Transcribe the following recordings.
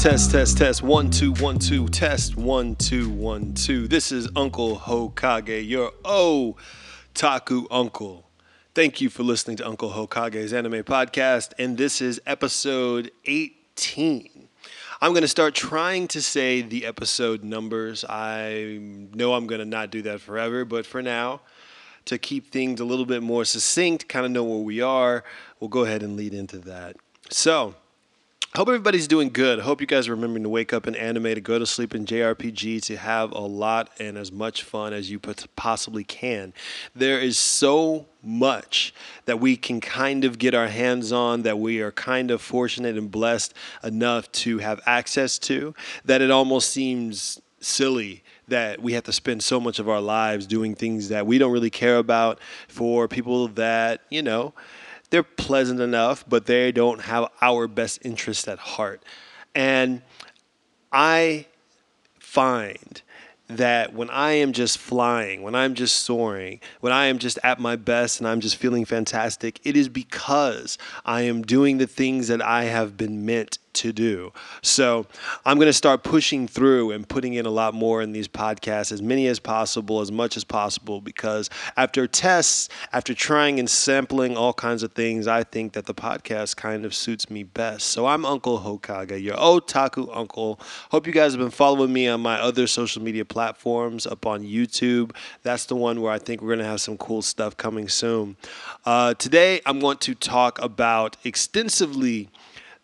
test, test, test. One, two, one, two. Test, one, two, one, two. This is Uncle Hokage, your O Taku uncle. Thank you for listening to Uncle Hokage's anime podcast, and this is episode 18. I'm going to start trying to say the episode numbers. I know I'm going to not do that forever, but for now, to keep things a little bit more succinct, kind of know where we are, we'll go ahead and lead into that. So, hope everybody's doing good. Hope you guys are remembering to wake up in anime, to go to sleep in JRPG, to have a lot and as much fun as you possibly can. There is so much that we can kind of get our hands on, that we are kind of fortunate and blessed enough to have access to, that it almost seems silly that we have to spend so much of our lives doing things that we don't really care about for people that, you know, they're pleasant enough, but they don't have our best interest at heart. And I find that when I am just flying, when I'm just soaring, when I am just at my best and I'm just feeling fantastic, it is because I am doing the things that I have been meant to do. So I'm going to start pushing through and putting in a lot more in these podcasts, as many as possible, as much as possible, because after tests, after trying and sampling all kinds of things, I think that the podcast kind of suits me best. So I'm Uncle Hokage, your otaku uncle. Hope you guys have been following me on my other social media platforms up on YouTube. That's the one where I think we're going to have some cool stuff coming soon. Uh, today, I'm going to talk about extensively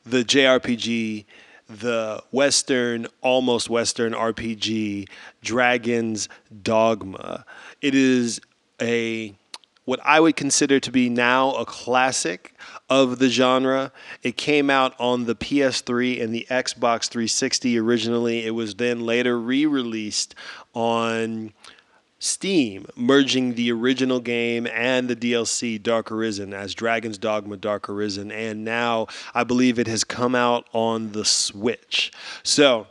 the JRPG, the Western, almost Western RPG, Dragon's Dogma. It is a what I would consider to be now a classic of the genre. It came out on the PS3 and the Xbox 360 originally. It was then later re released on Steam, merging the original game and the DLC Dark Arisen as Dragon's Dogma Dark Arisen. And now I believe it has come out on the Switch. So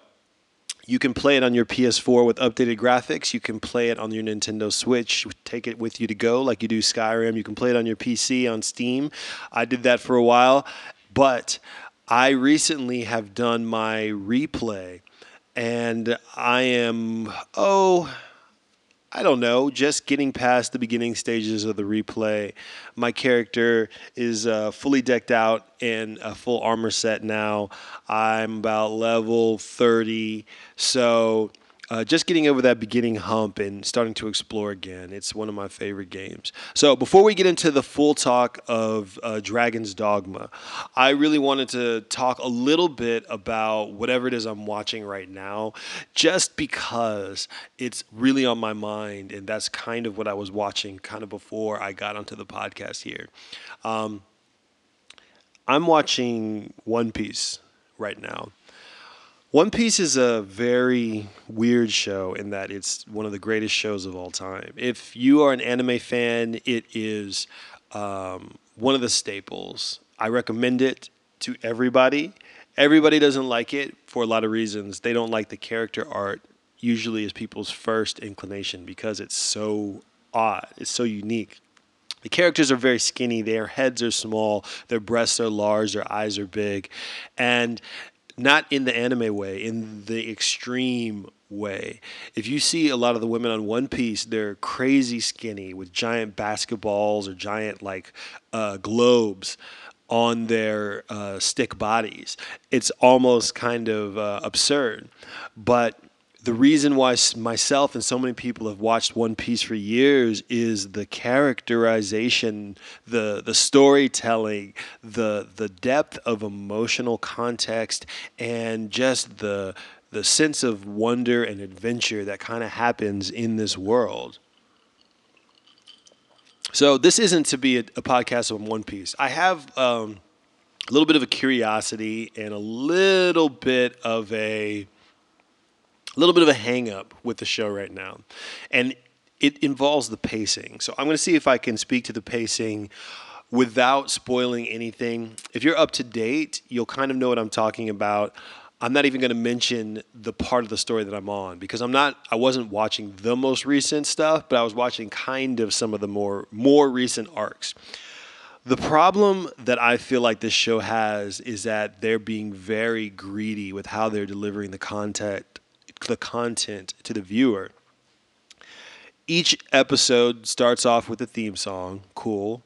you can play it on your PS4 with updated graphics. You can play it on your Nintendo Switch. Take it with you to go like you do Skyrim. You can play it on your PC on Steam. I did that for a while. But I recently have done my replay. And I am, oh, I don't know, just getting past the beginning stages of the replay. My character is uh, fully decked out in a full armor set now. I'm about level 30. So uh, just getting over that beginning hump and starting to explore again. It's one of my favorite games. So before we get into the full talk of uh, Dragon's Dogma, I really wanted to talk a little bit about whatever it is I'm watching right now, just because it's really on my mind, and that's kind of what I was watching kind of before I got onto the podcast here. Um, I'm watching One Piece right now. One Piece is a very weird show in that it's one of the greatest shows of all time. If you are an anime fan, it is um, one of the staples. I recommend it to everybody. Everybody doesn't like it for a lot of reasons. They don't like the character art, usually, is people's first inclination because it's so odd, it's so unique. The characters are very skinny. Their heads are small. Their breasts are large. Their eyes are big. And not in the anime way, in the extreme way. If you see a lot of the women on One Piece, they're crazy skinny with giant basketballs or giant like uh, globes on their uh, stick bodies. It's almost kind of uh, absurd, but the reason why myself and so many people have watched One Piece for years is the characterization, the the storytelling, the the depth of emotional context, and just the the sense of wonder and adventure that kind of happens in this world. So this isn't to be a, a podcast on One Piece. I have um, a little bit of a curiosity and a little bit of a a little bit of a hang up with the show right now. And it involves the pacing. So I'm going to see if I can speak to the pacing without spoiling anything. If you're up to date, you'll kind of know what I'm talking about. I'm not even going to mention the part of the story that I'm on because I'm not I wasn't watching the most recent stuff, but I was watching kind of some of the more more recent arcs. The problem that I feel like this show has is that they're being very greedy with how they're delivering the content the content to the viewer. Each episode starts off with a theme song, cool.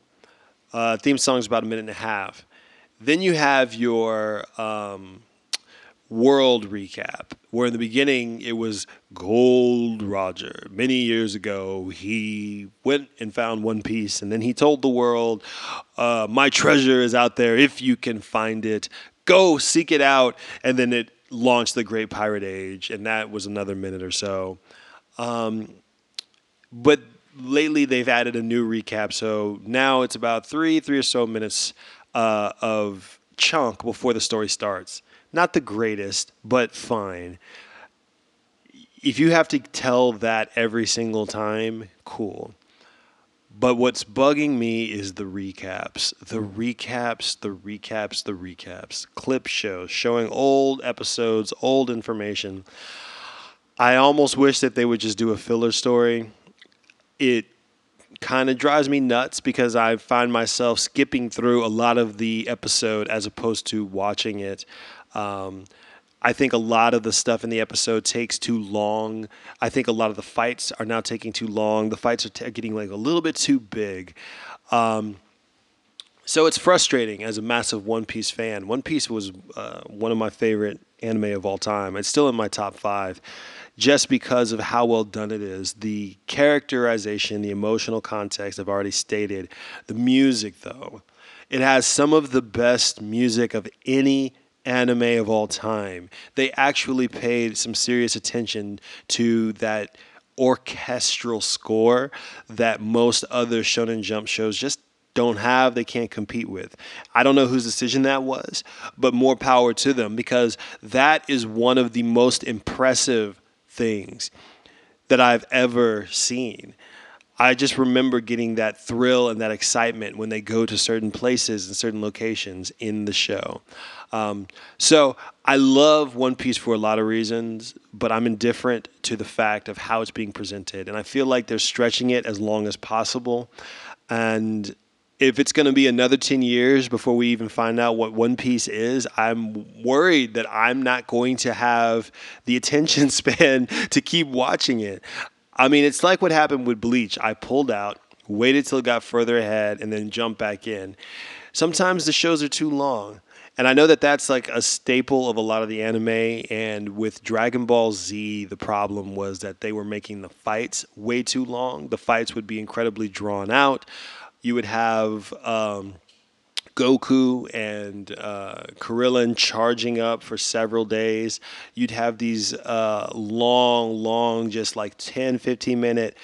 Uh, theme song is about a minute and a half. Then you have your um, world recap, where in the beginning it was Gold Roger. Many years ago, he went and found One Piece, and then he told the world, uh, My treasure is out there if you can find it. Go seek it out. And then it launched the Great Pirate Age, and that was another minute or so. Um, but lately they've added a new recap, so now it's about three, three or so minutes uh, of chunk before the story starts. Not the greatest, but fine. If you have to tell that every single time, cool. But what's bugging me is the recaps. The recaps, the recaps, the recaps. Clip shows showing old episodes, old information. I almost wish that they would just do a filler story. It kind of drives me nuts because I find myself skipping through a lot of the episode as opposed to watching it. Um, I think a lot of the stuff in the episode takes too long. I think a lot of the fights are now taking too long. The fights are t- getting like a little bit too big. Um, so it's frustrating as a massive One Piece fan. One Piece was uh, one of my favorite anime of all time. It's still in my top five just because of how well done it is. The characterization, the emotional context, I've already stated. The music, though, it has some of the best music of any anime of all time. They actually paid some serious attention to that orchestral score that most other Shonen Jump shows just don't have, they can't compete with. I don't know whose decision that was, but more power to them because that is one of the most impressive things that I've ever seen. I just remember getting that thrill and that excitement when they go to certain places and certain locations in the show. Um, so I love One Piece for a lot of reasons, but I'm indifferent to the fact of how it's being presented. And I feel like they're stretching it as long as possible. And if it's going to be another 10 years before we even find out what One Piece is, I'm worried that I'm not going to have the attention span to keep watching it. I mean, it's like what happened with Bleach. I pulled out, waited till it got further ahead, and then jumped back in. Sometimes the shows are too long. And I know that that's like a staple of a lot of the anime. And with Dragon Ball Z, the problem was that they were making the fights way too long. The fights would be incredibly drawn out. You would have. Um, Goku and uh, Krillin charging up for several days. You'd have these uh, long, long, just like 10, 15 minute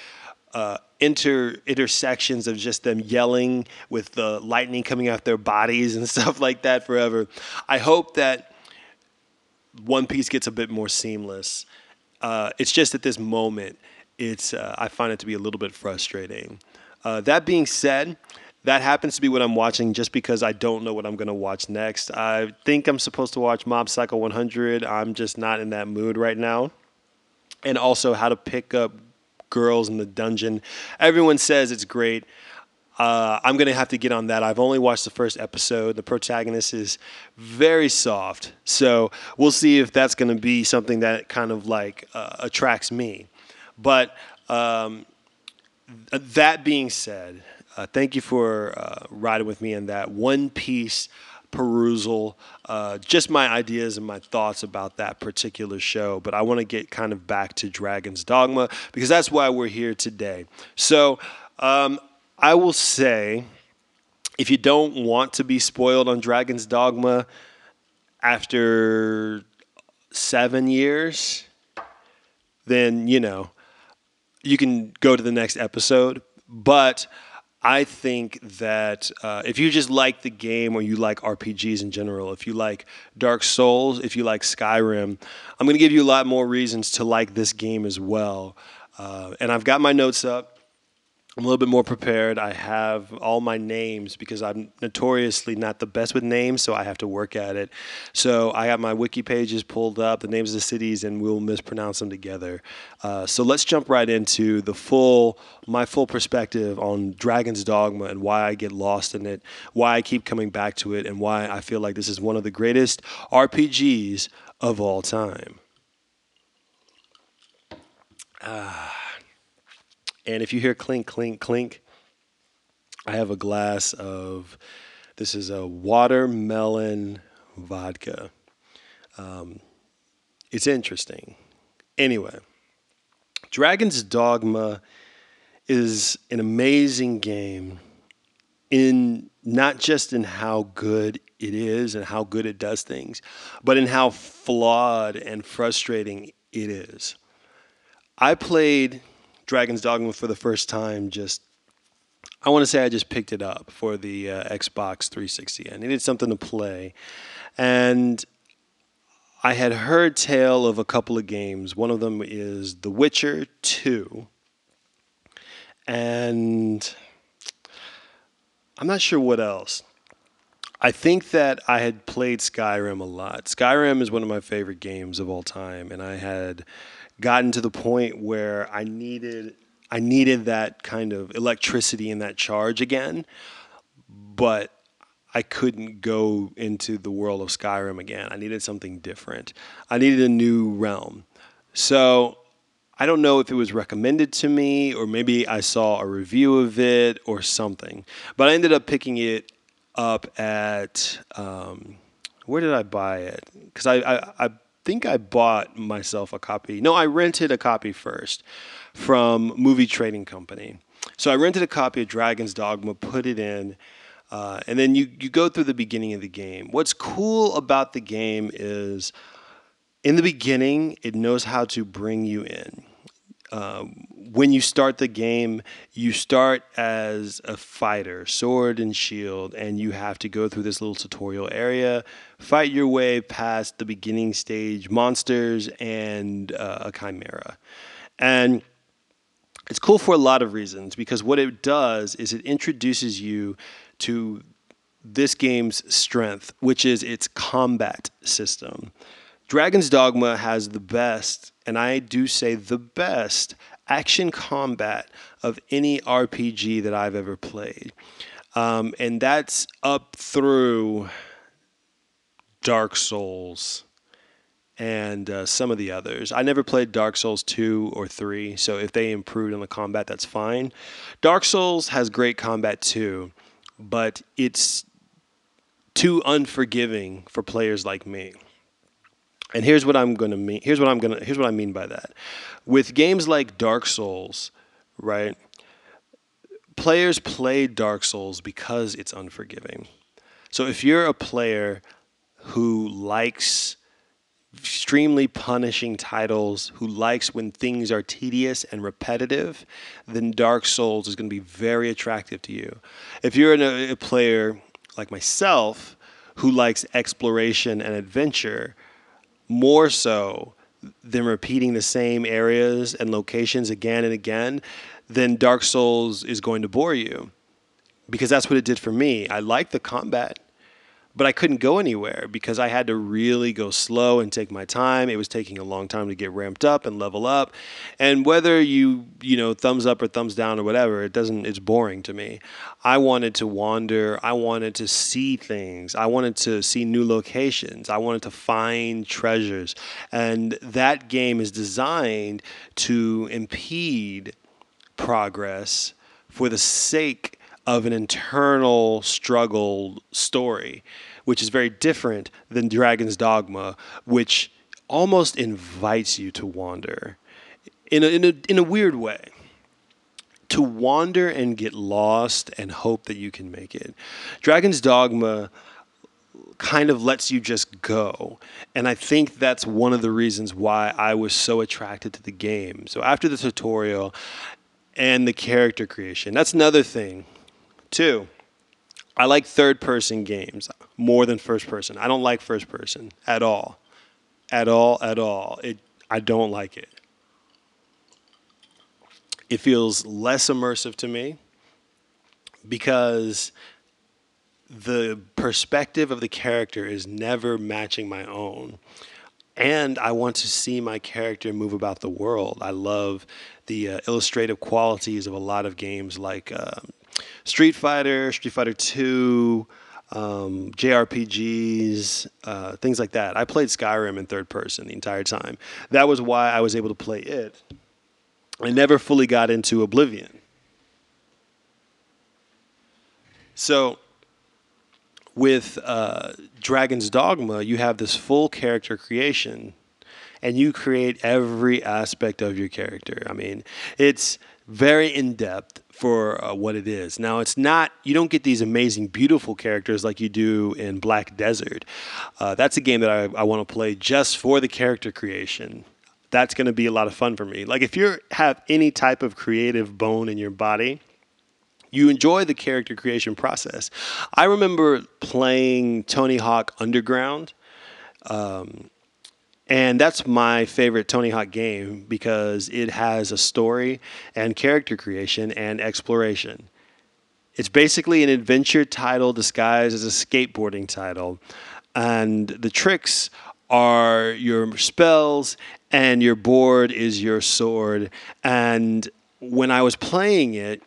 uh, inter intersections of just them yelling with the lightning coming out their bodies and stuff like that forever. I hope that One Piece gets a bit more seamless. Uh, it's just at this moment, it's uh, I find it to be a little bit frustrating. Uh, that being said, that happens to be what I'm watching just because I don't know what I'm going to watch next. I think I'm supposed to watch Mob Psycho 100. I'm just not in that mood right now. And also, how to pick up girls in the dungeon. Everyone says it's great. Uh, I'm going to have to get on that. I've only watched the first episode. The protagonist is very soft. So we'll see if that's going to be something that kind of like uh, attracts me. But um, that being said, uh, thank you for uh, riding with me on that one piece perusal, uh, just my ideas and my thoughts about that particular show. But I want to get kind of back to Dragon's Dogma because that's why we're here today. So um, I will say, if you don't want to be spoiled on Dragon's Dogma after seven years, then, you know, you can go to the next episode. But I think that uh, if you just like the game or you like RPGs in general, if you like Dark Souls, if you like Skyrim, I'm going to give you a lot more reasons to like this game as well. Uh, and I've got my notes up. I'm a little bit more prepared. I have all my names because I'm notoriously not the best with names, so I have to work at it. So I have my wiki pages pulled up, the names of the cities, and we'll mispronounce them together. Uh, so let's jump right into the full, my full perspective on Dragon's Dogma and why I get lost in it, why I keep coming back to it, and why I feel like this is one of the greatest RPGs of all time. Ah. And if you hear clink, clink, clink, I have a glass of this is a watermelon vodka. Um, it's interesting. Anyway, Dragon's Dogma is an amazing game in not just in how good it is and how good it does things, but in how flawed and frustrating it is. I played Dragon's Dogma for the first time just I want to say I just picked it up for the uh, Xbox 360. I needed something to play. And I had heard tale of a couple of games. One of them is The Witcher 2. And I'm not sure what else. I think that I had played Skyrim a lot. Skyrim is one of my favorite games of all time, and I had gotten to the point where I needed I needed that kind of electricity and that charge again, but I couldn't go into the world of Skyrim again. I needed something different. I needed a new realm. So I don't know if it was recommended to me or maybe I saw a review of it or something. But I ended up picking it up at um, where did I buy it? Because I, I, I think I bought myself a copy. No, I rented a copy first from Movie Trading Company. So I rented a copy of Dragon's Dogma, put it in, uh, and then you, you go through the beginning of the game. What's cool about the game is in the beginning, it knows how to bring you in. Um, when you start the game, you start as a fighter, sword and shield, and you have to go through this little tutorial area, fight your way past the beginning stage monsters and uh, a chimera. And it's cool for a lot of reasons because what it does is it introduces you to this game's strength, which is its combat system. Dragon's Dogma has the best, and I do say the best, action combat of any RPG that I've ever played. Um, and that's up through Dark Souls and uh, some of the others. I never played Dark Souls 2 or 3, so if they improved on the combat, that's fine. Dark Souls has great combat too, but it's too unforgiving for players like me. And here's what I'm going to mean. Here's what I'm going to here's what I mean by that. With games like Dark Souls, right? Players play Dark Souls because it's unforgiving. So if you're a player who likes extremely punishing titles, who likes when things are tedious and repetitive, then Dark Souls is going to be very attractive to you. If you're a, a player like myself who likes exploration and adventure, more so than repeating the same areas and locations again and again, then Dark Souls is going to bore you. Because that's what it did for me. I like the combat but I couldn't go anywhere because I had to really go slow and take my time. It was taking a long time to get ramped up and level up. And whether you, you know, thumbs up or thumbs down or whatever, it doesn't it's boring to me. I wanted to wander, I wanted to see things. I wanted to see new locations. I wanted to find treasures. And that game is designed to impede progress for the sake of an internal struggle story, which is very different than Dragon's Dogma, which almost invites you to wander in a, in a, in a weird way. To wander and get lost and hope that you can make it. Dragon's Dogma kind of lets you just go. And I think that's one of the reasons why I was so attracted to the game. So after the tutorial and the character creation, that's another thing Two, I like third person games more than first person. I don't like first person at all. At all, at all. It I don't like it. it feels less immersive to me because the perspective of the character is never matching my own. And I want to see my character move about the world. I love the uh, illustrative qualities of a lot of games like um, Street Fighter, Street Fighter 2, um, JRPGs, uh, things like that. I played Skyrim in third person the entire time. That was why I was able to play it. I never fully got into Oblivion. So, with uh, Dragon's Dogma, you have this full character creation, and you create every aspect of your character. I mean, it's very in depth for uh, what it is. Now, it's not, you don't get these amazing, beautiful characters like you do in Black Desert. Uh, that's a game that I, I want to play just for the character creation. That's going to be a lot of fun for me. Like, if you have any type of creative bone in your body, you enjoy the character creation process. I remember playing Tony Hawk Underground. Um, and that's my favorite Tony Hawk game because it has a story and character creation and exploration. It's basically an adventure title disguised as a skateboarding title. And the tricks are your spells, and your board is your sword. And when I was playing it,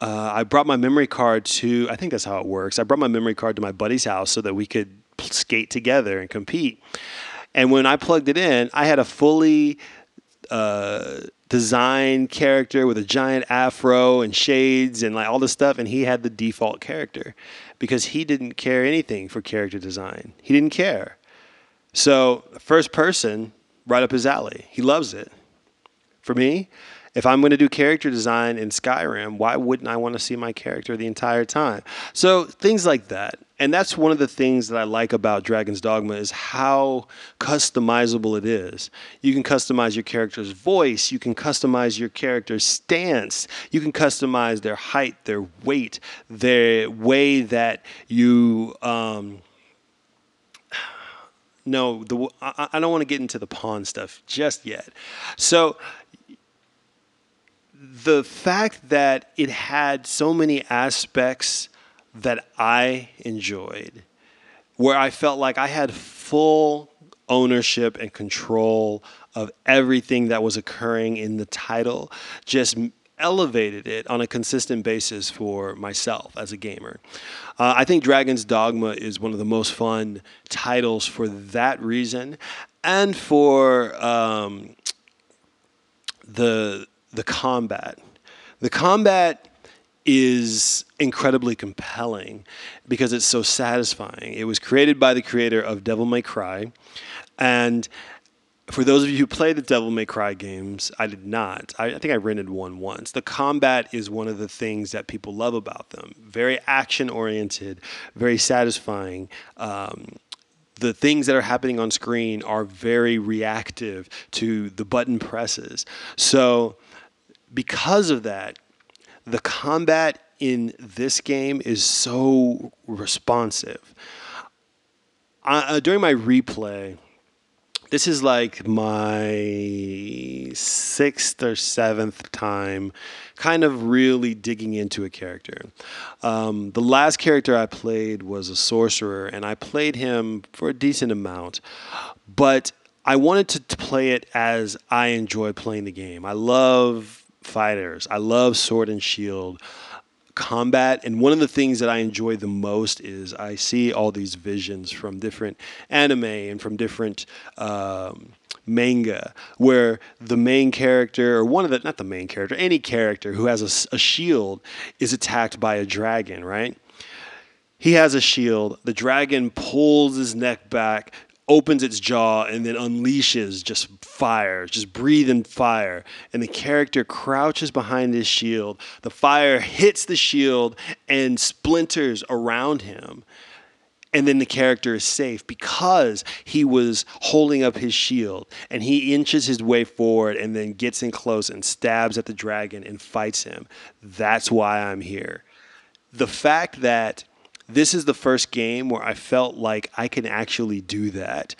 uh, I brought my memory card to, I think that's how it works. I brought my memory card to my buddy's house so that we could skate together and compete. And when I plugged it in, I had a fully uh, designed character with a giant afro and shades and like all this stuff, and he had the default character because he didn't care anything for character design. He didn't care. So first person, right up his alley. He loves it. For me, if I'm going to do character design in Skyrim, why wouldn't I want to see my character the entire time? So things like that. And that's one of the things that I like about Dragon's Dogma is how customizable it is. You can customize your character's voice, you can customize your character's stance, you can customize their height, their weight, their way that you um, no, the I, I don't want to get into the pawn stuff just yet. So the fact that it had so many aspects that I enjoyed, where I felt like I had full ownership and control of everything that was occurring in the title, just elevated it on a consistent basis for myself as a gamer. Uh, I think Dragon's Dogma is one of the most fun titles for that reason, and for um, the the combat. The combat is incredibly compelling because it's so satisfying. It was created by the creator of Devil May Cry, and for those of you who play the Devil May Cry games, I did not. I, I, think I rented one once. The combat is one of the things that people love about them. Very action oriented, very satisfying. Um, the things that are happening on screen are very reactive to the button presses. So, because of that, the combat in this game is so responsive. Uh, during my replay, this is like my sixth or seventh time kind of really digging into a character. Um, the last character I played was a sorcerer, and I played him for a decent amount, but I wanted to play it as I enjoy playing the game. I love fighters, I love sword and shield combat. And one of the things that I enjoy the most is I see all these visions from different anime and from different. Um, manga where the main character or one of the not the main character any character who has a, a, shield is attacked by a dragon right he has a shield the dragon pulls his neck back opens its jaw and then unleashes just fire, just breathing fire. And the character crouches behind his shield. The fire hits the shield and splinters around him. And then the character is safe because he was holding up his shield and he inches his way forward and then gets in close and stabs at the dragon and fights him. That's why I'm here. The fact that this is the first game where I felt like I can actually do that.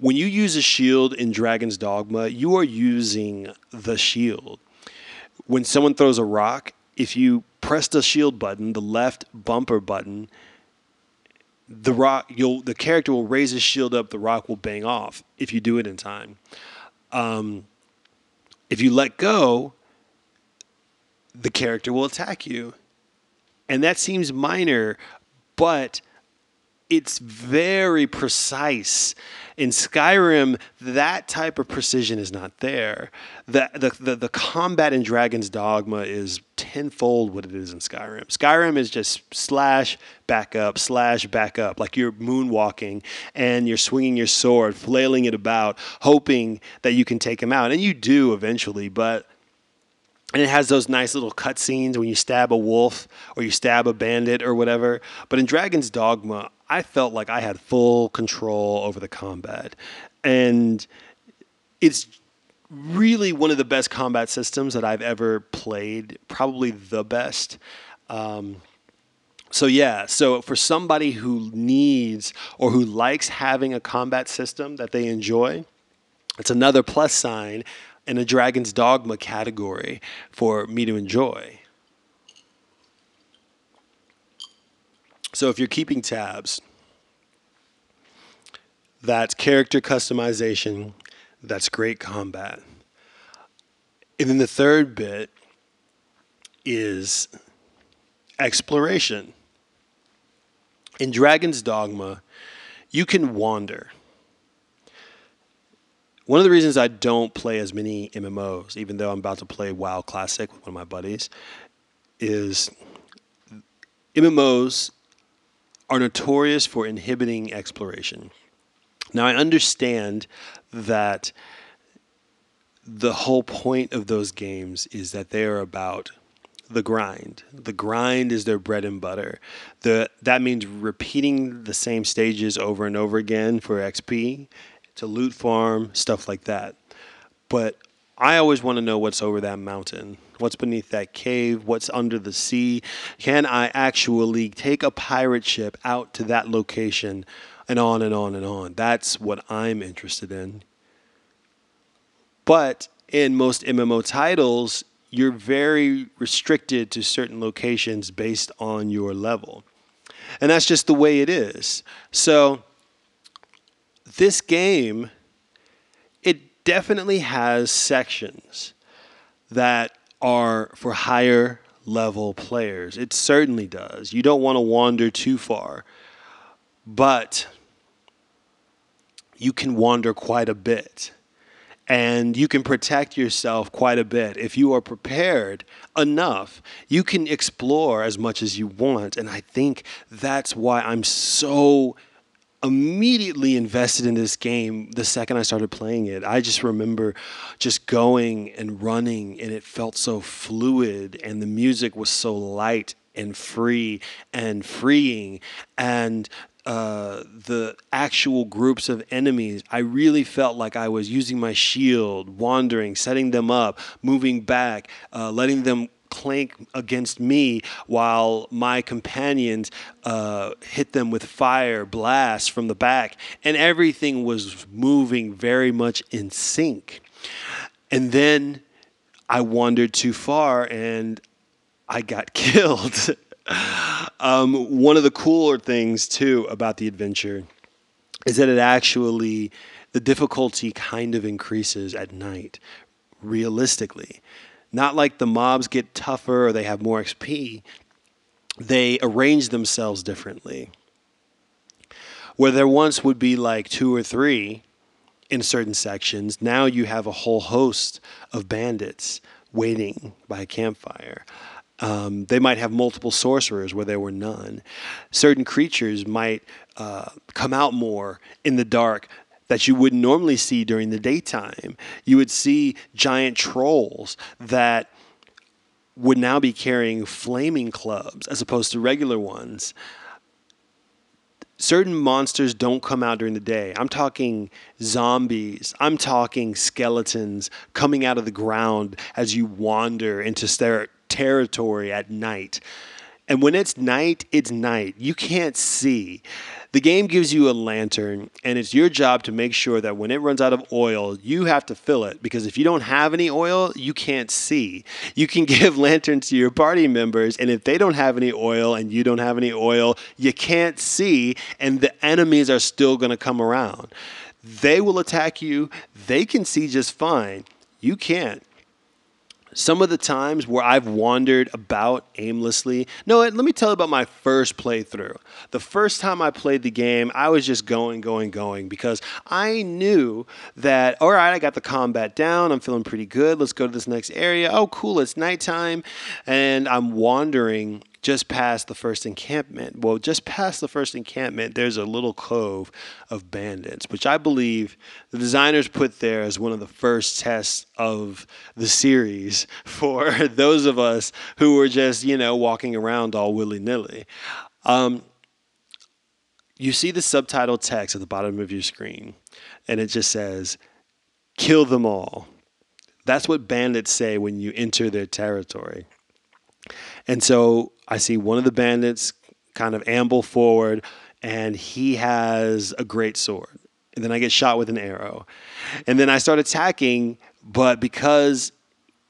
When you use a shield in Dragon's Dogma, you are using the shield. when someone throws a rock, if you press the shield button, the left bumper button, the rock you'll the character will raise his shield up, the rock will bang off if you do it in time. Um, if you let go, the character will attack you. And that seems minor, but it's very precise. In Skyrim, that type of precision is not there. The, the, the, the, combat in Dragon's Dogma is tenfold what it is in Skyrim. Skyrim is just slash, back up, slash, back up, like you're moonwalking and you're swinging your sword, flailing it about, hoping that you can take him out. And you do eventually, but and it has those nice little cutscenes when you stab a wolf or you stab a bandit or whatever. But in Dragon's Dogma, I felt like I had full control over the combat, and it's really one of the best combat systems that I've ever played. Probably the best. Um, so yeah, so for somebody who needs or who likes having a combat system that they enjoy, it's another plus sign in a Dragon's Dogma category for me to enjoy. So if you're keeping tabs, that's character customization, that's great combat. And then the third bit is exploration. In Dragon's Dogma, you can wander. One of the reasons I don't play as many MMOs, even though I'm about to play WoW Classic with one of my buddies, is MMOs are notorious for inhibiting exploration. Now, I understand that the whole point of those games is that they are about the grind. The grind is their bread and butter. The that means repeating the same stages over and over again for XP to loot farm, stuff like that. But I always want to know what's over that mountain. What's beneath that cave? What's under the sea? Can I actually take a pirate ship out to that location and on and on and on? That's what I'm interested in. But in most MMO titles, you're very restricted to certain locations based on your level. And that's just the way it is. So this game, it definitely has sections that are for higher level players. It certainly does. You don't want to wander too far, but you can wander quite a bit. And you can protect yourself quite a bit. If you are prepared enough, you can explore as much as you want. And I think that's why I'm so immediately invested in this game the second I started playing it. I just remember just going and running, and it felt so fluid, and the music was so light and free and freeing. And uh, the actual groups of enemies, I really felt like I was using my shield, wandering, setting them up, moving back, uh, letting them clank against me while my companions uh, hit them with fire blasts from the back, and everything was moving very much in sync. And then I wandered too far and I got killed. um, one of the cooler things, too, about the adventure is that it actually, the difficulty kind of increases at night, realistically. Not like the mobs get tougher or they have more XP. They arrange themselves differently. Where there once would be like two or three in certain sections, now you have a whole host of bandits waiting by a campfire. Um, they might have multiple sorcerers where there were none. Certain creatures might uh, come out more in the dark that you wouldn't normally see during the daytime. You would see giant trolls that would now be carrying flaming clubs as opposed to regular ones. Certain monsters don't come out during the day. I'm talking zombies. I'm talking skeletons coming out of the ground as you wander into their territory at night. And when it's night, it's night. You can't see. The game gives you a lantern, and it's your job to make sure that when it runs out of oil, you have to fill it. Because if you don't have any oil, you can't see. You can give lanterns to your party members, and if they don't have any oil and you don't have any oil, you can't see, and the enemies are still going to come around. They will attack you, they can see just fine. You can't some of the times where I've wandered about aimlessly. No, let me tell you about my first playthrough. The first time I played the game, I was just going, going, going because I knew that, all right, I got the combat down. I'm feeling pretty good. Let's go to this next area. Oh, cool. It's nighttime. And I'm wandering just past the first encampment. Well, just past the first encampment, there's a little cove of bandits, which I believe the designers put there as one of the first tests of the series for those of us who were just, you know, walking around all willy nilly. Um, you see the subtitle text at the bottom of your screen, and it just says, Kill them all. That's what bandits say when you enter their territory. And so I see one of the bandits kind of amble forward, and he has a great sword. And then I get shot with an arrow. And then I start attacking, but because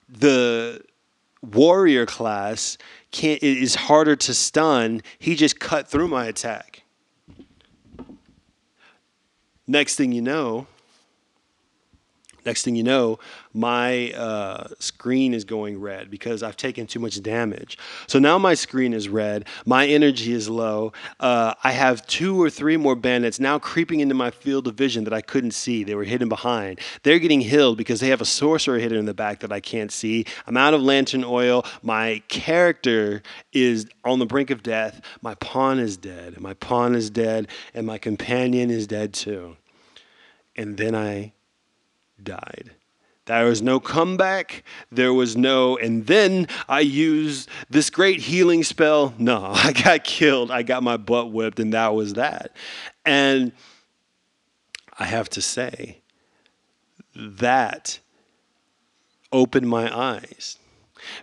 the warrior class can't, is harder to stun, he just cut through my attack. Next thing you know, Next thing you know, my uh, screen is going red because I've taken too much damage. So now my screen is red. My energy is low. Uh, I have two or three more bandits now creeping into my field of vision that I couldn't see. They were hidden behind. They're getting healed because they have a sorcerer hidden in the back that I can't see. I'm out of lantern oil. My character is on the brink of death. My pawn is dead. My pawn is dead. And my companion is dead too. And then I died. There was no comeback. There was no, and then I used this great healing spell. No, I got killed. I got my butt whipped, and that was that. And I have to say, that opened my eyes.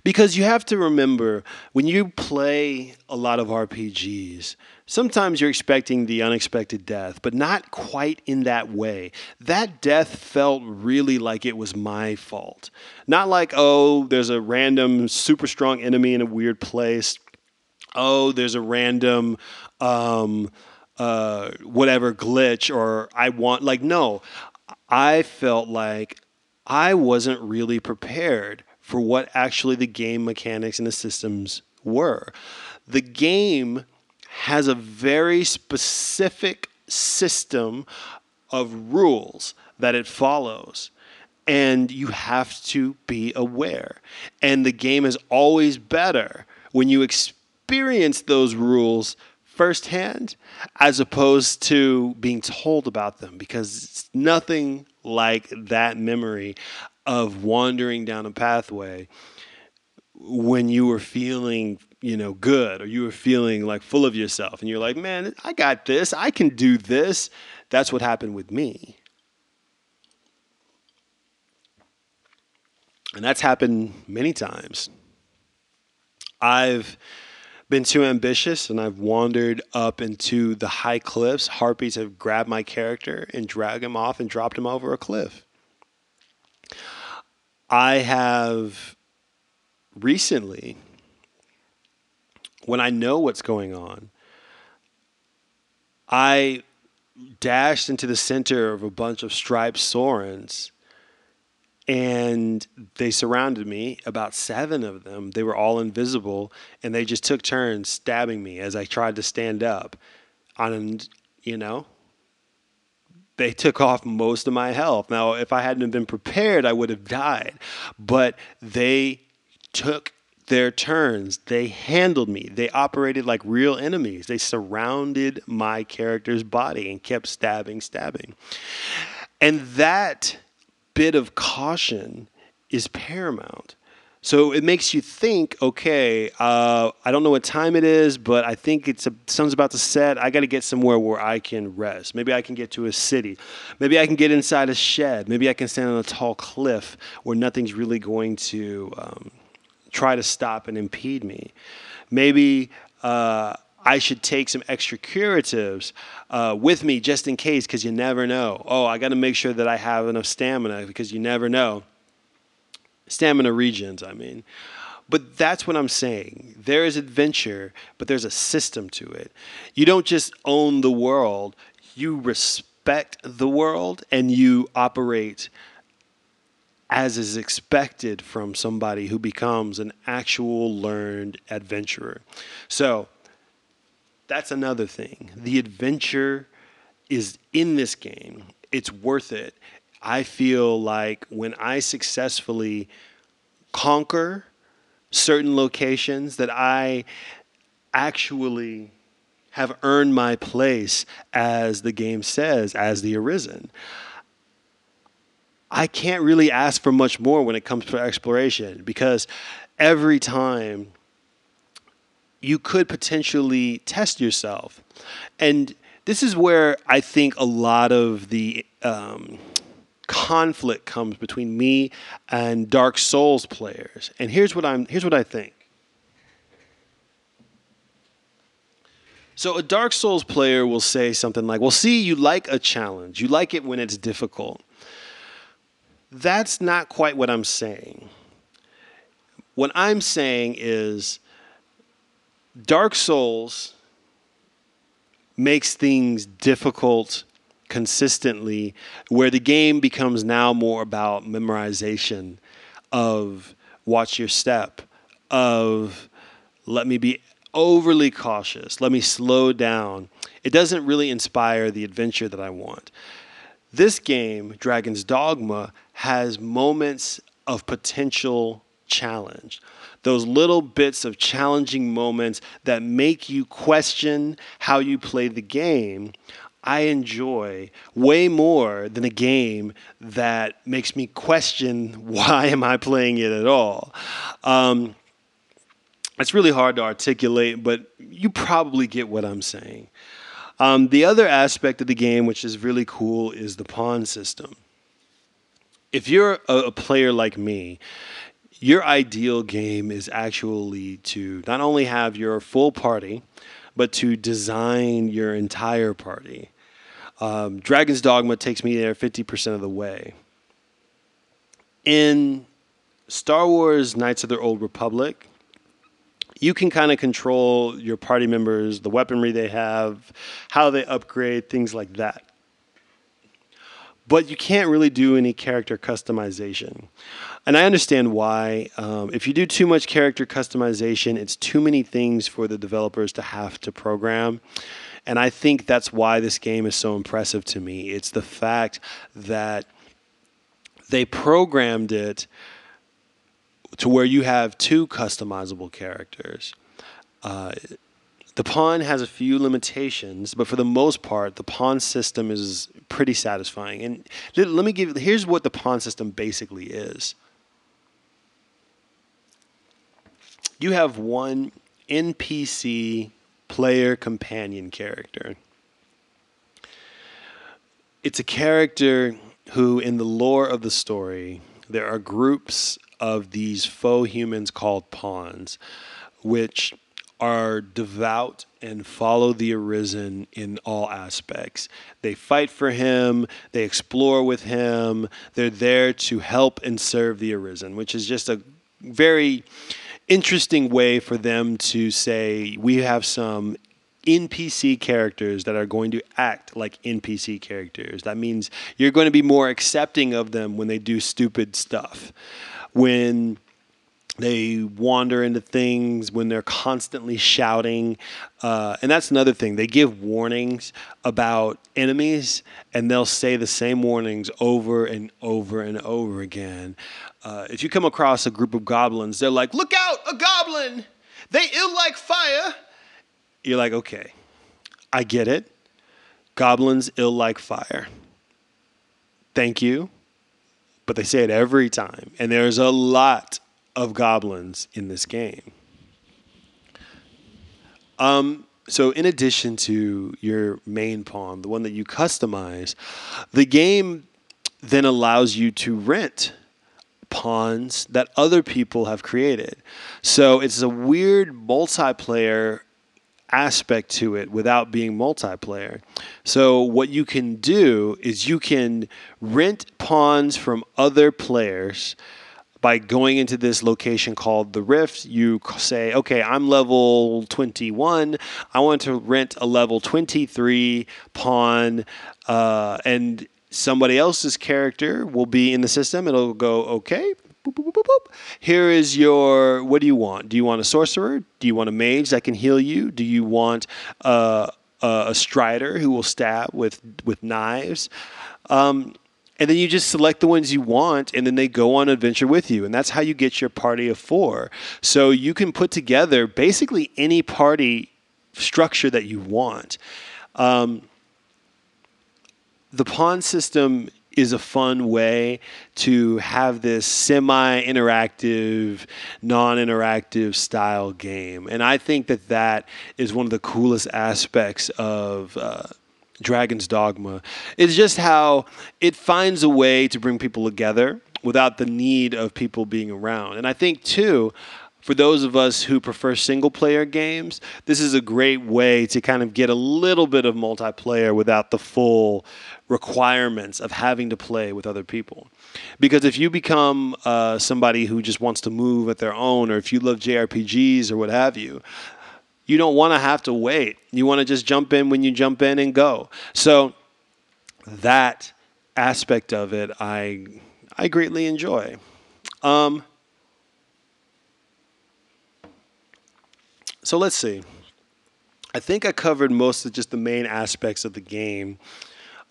Because you have to remember when you play a lot of RPGs, sometimes you're expecting the unexpected death, but not quite in that way. That death felt really like it was my fault. Not like, oh, there's a random super strong enemy in a weird place. Oh, there's a random um, uh, whatever glitch, or I want, like, no. I felt like I wasn't really prepared for what actually the game mechanics and the systems were. The game has a very specific system of rules that it follows. And you have to be aware. And the game is always better when you experience those rules firsthand as opposed to being told about them because it's nothing like that memory of wandering down a pathway when you were feeling you know, good or you were feeling like full of yourself and you're like, man, I got this, I can do this. That's what happened with me. And that's happened many times. I've been too ambitious and I've wandered up into the high cliffs. Harpies have grabbed my character and dragged him off and dropped him over a cliff. I have recently when I know what's going on, I dashed into the center of a bunch of striped Saurians and they surrounded me about seven of them. They were all invisible and they just took turns stabbing me as i tried to stand up and you know? They took off most of my health. Now if i hadn't been prepared i would have died. But they took their turns. They handled me. They operated like real enemies. They surrounded my character's body and kept stabbing, stabbing. And that bit of caution is paramount. So it makes you think, okay, uh, I don't know what time it is, but I think it's a, sun's about to set. I got to get somewhere where I can rest. Maybe I can get to a city. Maybe I can get inside a shed. Maybe I can stand on a tall cliff where nothing's really going to um, try to stop and impede me. Maybe uh, I should take some extra curatives uh, with me just in case, because you never know. Oh, I got to make sure that I have enough stamina because you never know. Stamina regions, I mean. But that's what I'm saying. There is adventure, but there's a system to it. You don't just own the world, you respect the world and you operate as is expected from somebody who becomes an actual learned adventurer. So that's another thing. The adventure is in this game, it's worth it. I feel like when I successfully conquer certain locations, that I actually have earned my place as the game says, as the Arisen. I can't really ask for much more when it comes to exploration because every time you could potentially test yourself. And this is where I think a lot of the um, conflict comes between me and Dark Souls players. And here's what I'm here's what I think. So a Dark Souls player will say something like, "Well, see, you like a challenge. You like it when it's difficult." That's not quite what I'm saying. What I'm saying is Dark Souls makes things difficult consistently, where the game becomes now more about memorization of watch your step, of let me be overly cautious, let me slow down. It doesn't really inspire the adventure that I want. This game, Dragon's Dogma, has moments of potential challenge. Those little bits of challenging moments that make you question how you play the game, I enjoy way more than a game that makes me question why am I playing it at all. Um, it's really hard to articulate, but you probably get what I'm saying. Um, the other aspect of the game, which is really cool, is the pawn system. If you're a, player like me, your ideal game is actually to not only have your full party, but to design your entire party. Um, Dragon's Dogma takes me there 50% of the way. In Star Wars Knights of the Old Republic, you can kind of control your party members, the weaponry they have, how they upgrade, things like that. But you can't really do any character customization. And I understand why. Um, if you do too much character customization, it's too many things for the developers to have to program. And I think that's why this game is so impressive to me. It's the fact that they programmed it to where you have two customizable characters. Uh, the pawn has a few limitations, but for the most part, the pawn system is pretty satisfying. And let me give here's what the pawn system basically is. You have one NPC player companion character. It's a character who, in the lore of the story, there are groups of these faux humans called pawns, which are devout and follow the arisen in all aspects. They fight for him, they explore with him, they're there to help and serve the arisen, which is just a very interesting way for them to say we have some NPC characters that are going to act like NPC characters. That means you're going to be more accepting of them when they do stupid stuff. When they wander into things when they're constantly shouting. Uh, and that's another thing. They give warnings about enemies, and they'll say the same warnings over and over and over again. Uh, if you come across a group of goblins, they're like, Look out, a goblin! They ill like fire. You're like, Okay, I get it. Goblins ill like fire. Thank you. But they say it every time. And there's a lot of goblins in this game. Um, so, in addition to your main pawn, the one that you customize, the game then allows you to rent pawns that other people have created. So, it's a weird multiplayer aspect to it without being multiplayer. So what you can do is you can rent pawns from other players by going into this location called the Rift, you say, okay, I'm level 21. I want to rent a level 23 pawn, uh, and somebody else's character will be in the system. It'll go, okay, boop, boop, boop, here is your, what do you want? Do you want a sorcerer? Do you want a mage that can heal you? Do you want uh, a strider who will stab with, with knives? Um, and then you just select the ones you want and then they go on adventure with you and that's how you get your party of four so you can put together basically any party structure that you want um, the pawn system is a fun way to have this semi interactive, non interactive style game. And I think that that is one of the coolest aspects of. Uh, Dragon's Dogma is just how it finds a way to bring people together without the need of people being around. And I think, too, for those of us who prefer single player games, this is a great way to kind of get a little bit of multiplayer without the full requirements of having to play with other people. Because if you become uh, somebody who just wants to move at their own, or if you love JRPGs or what have you, you don't want to have to wait. You want to just jump in when you jump in and go. So that aspect of it, I I greatly enjoy. Um, so let's see. I think I covered most of just the main aspects of the game.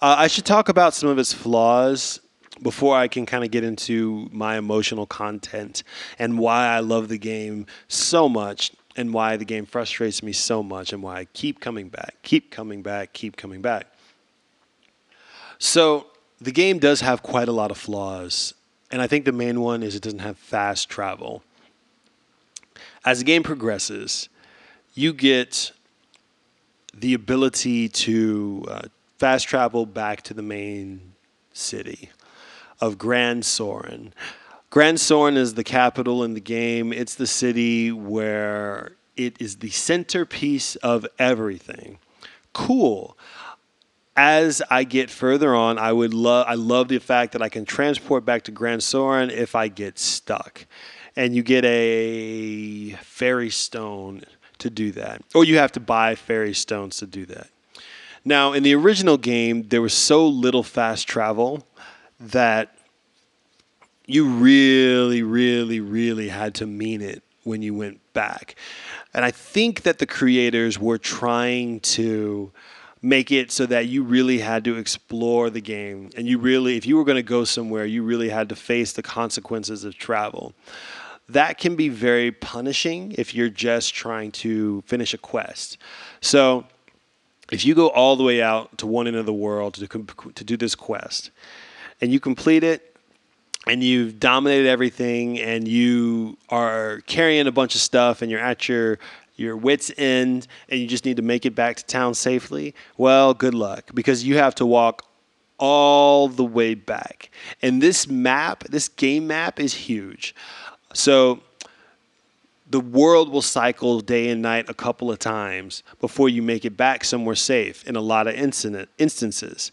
Uh, I should talk about some of its flaws before I can kind of get into my emotional content and why I love the game so much and why the game frustrates me so much and why I keep coming back, keep coming back, keep coming back. So the game does have quite a lot of flaws, and I think the main one is it doesn't have fast travel. As the game progresses, you get the ability to uh, fast travel back to the main city of Gran Soren. Gran Soren is the capital in the game. It's the city where it is the centerpiece of everything. Cool. As I get further on, I would love I love the fact that I can transport back to Gran Soren if I get stuck. And you get a fairy stone to do that. Or you have to buy fairy stones to do that. Now, in the original game, there was so little fast travel that you really, really, really had to mean it when you went back. And I think that the creators were trying to make it so that you really had to explore the game. And you really, if you were going to go somewhere, you really had to face the consequences of travel. That can be very punishing if you're just trying to finish a quest. So, if you go all the way out to one end of the world to, to do this quest and you complete it and you've dominated everything and you are carrying a bunch of stuff and you're at your your wits end and you just need to make it back to town safely well good luck because you have to walk all the way back. And this map this game map is huge. So the world will cycle day and night a couple of times before you make it back somewhere safe in a lot of incident, instances.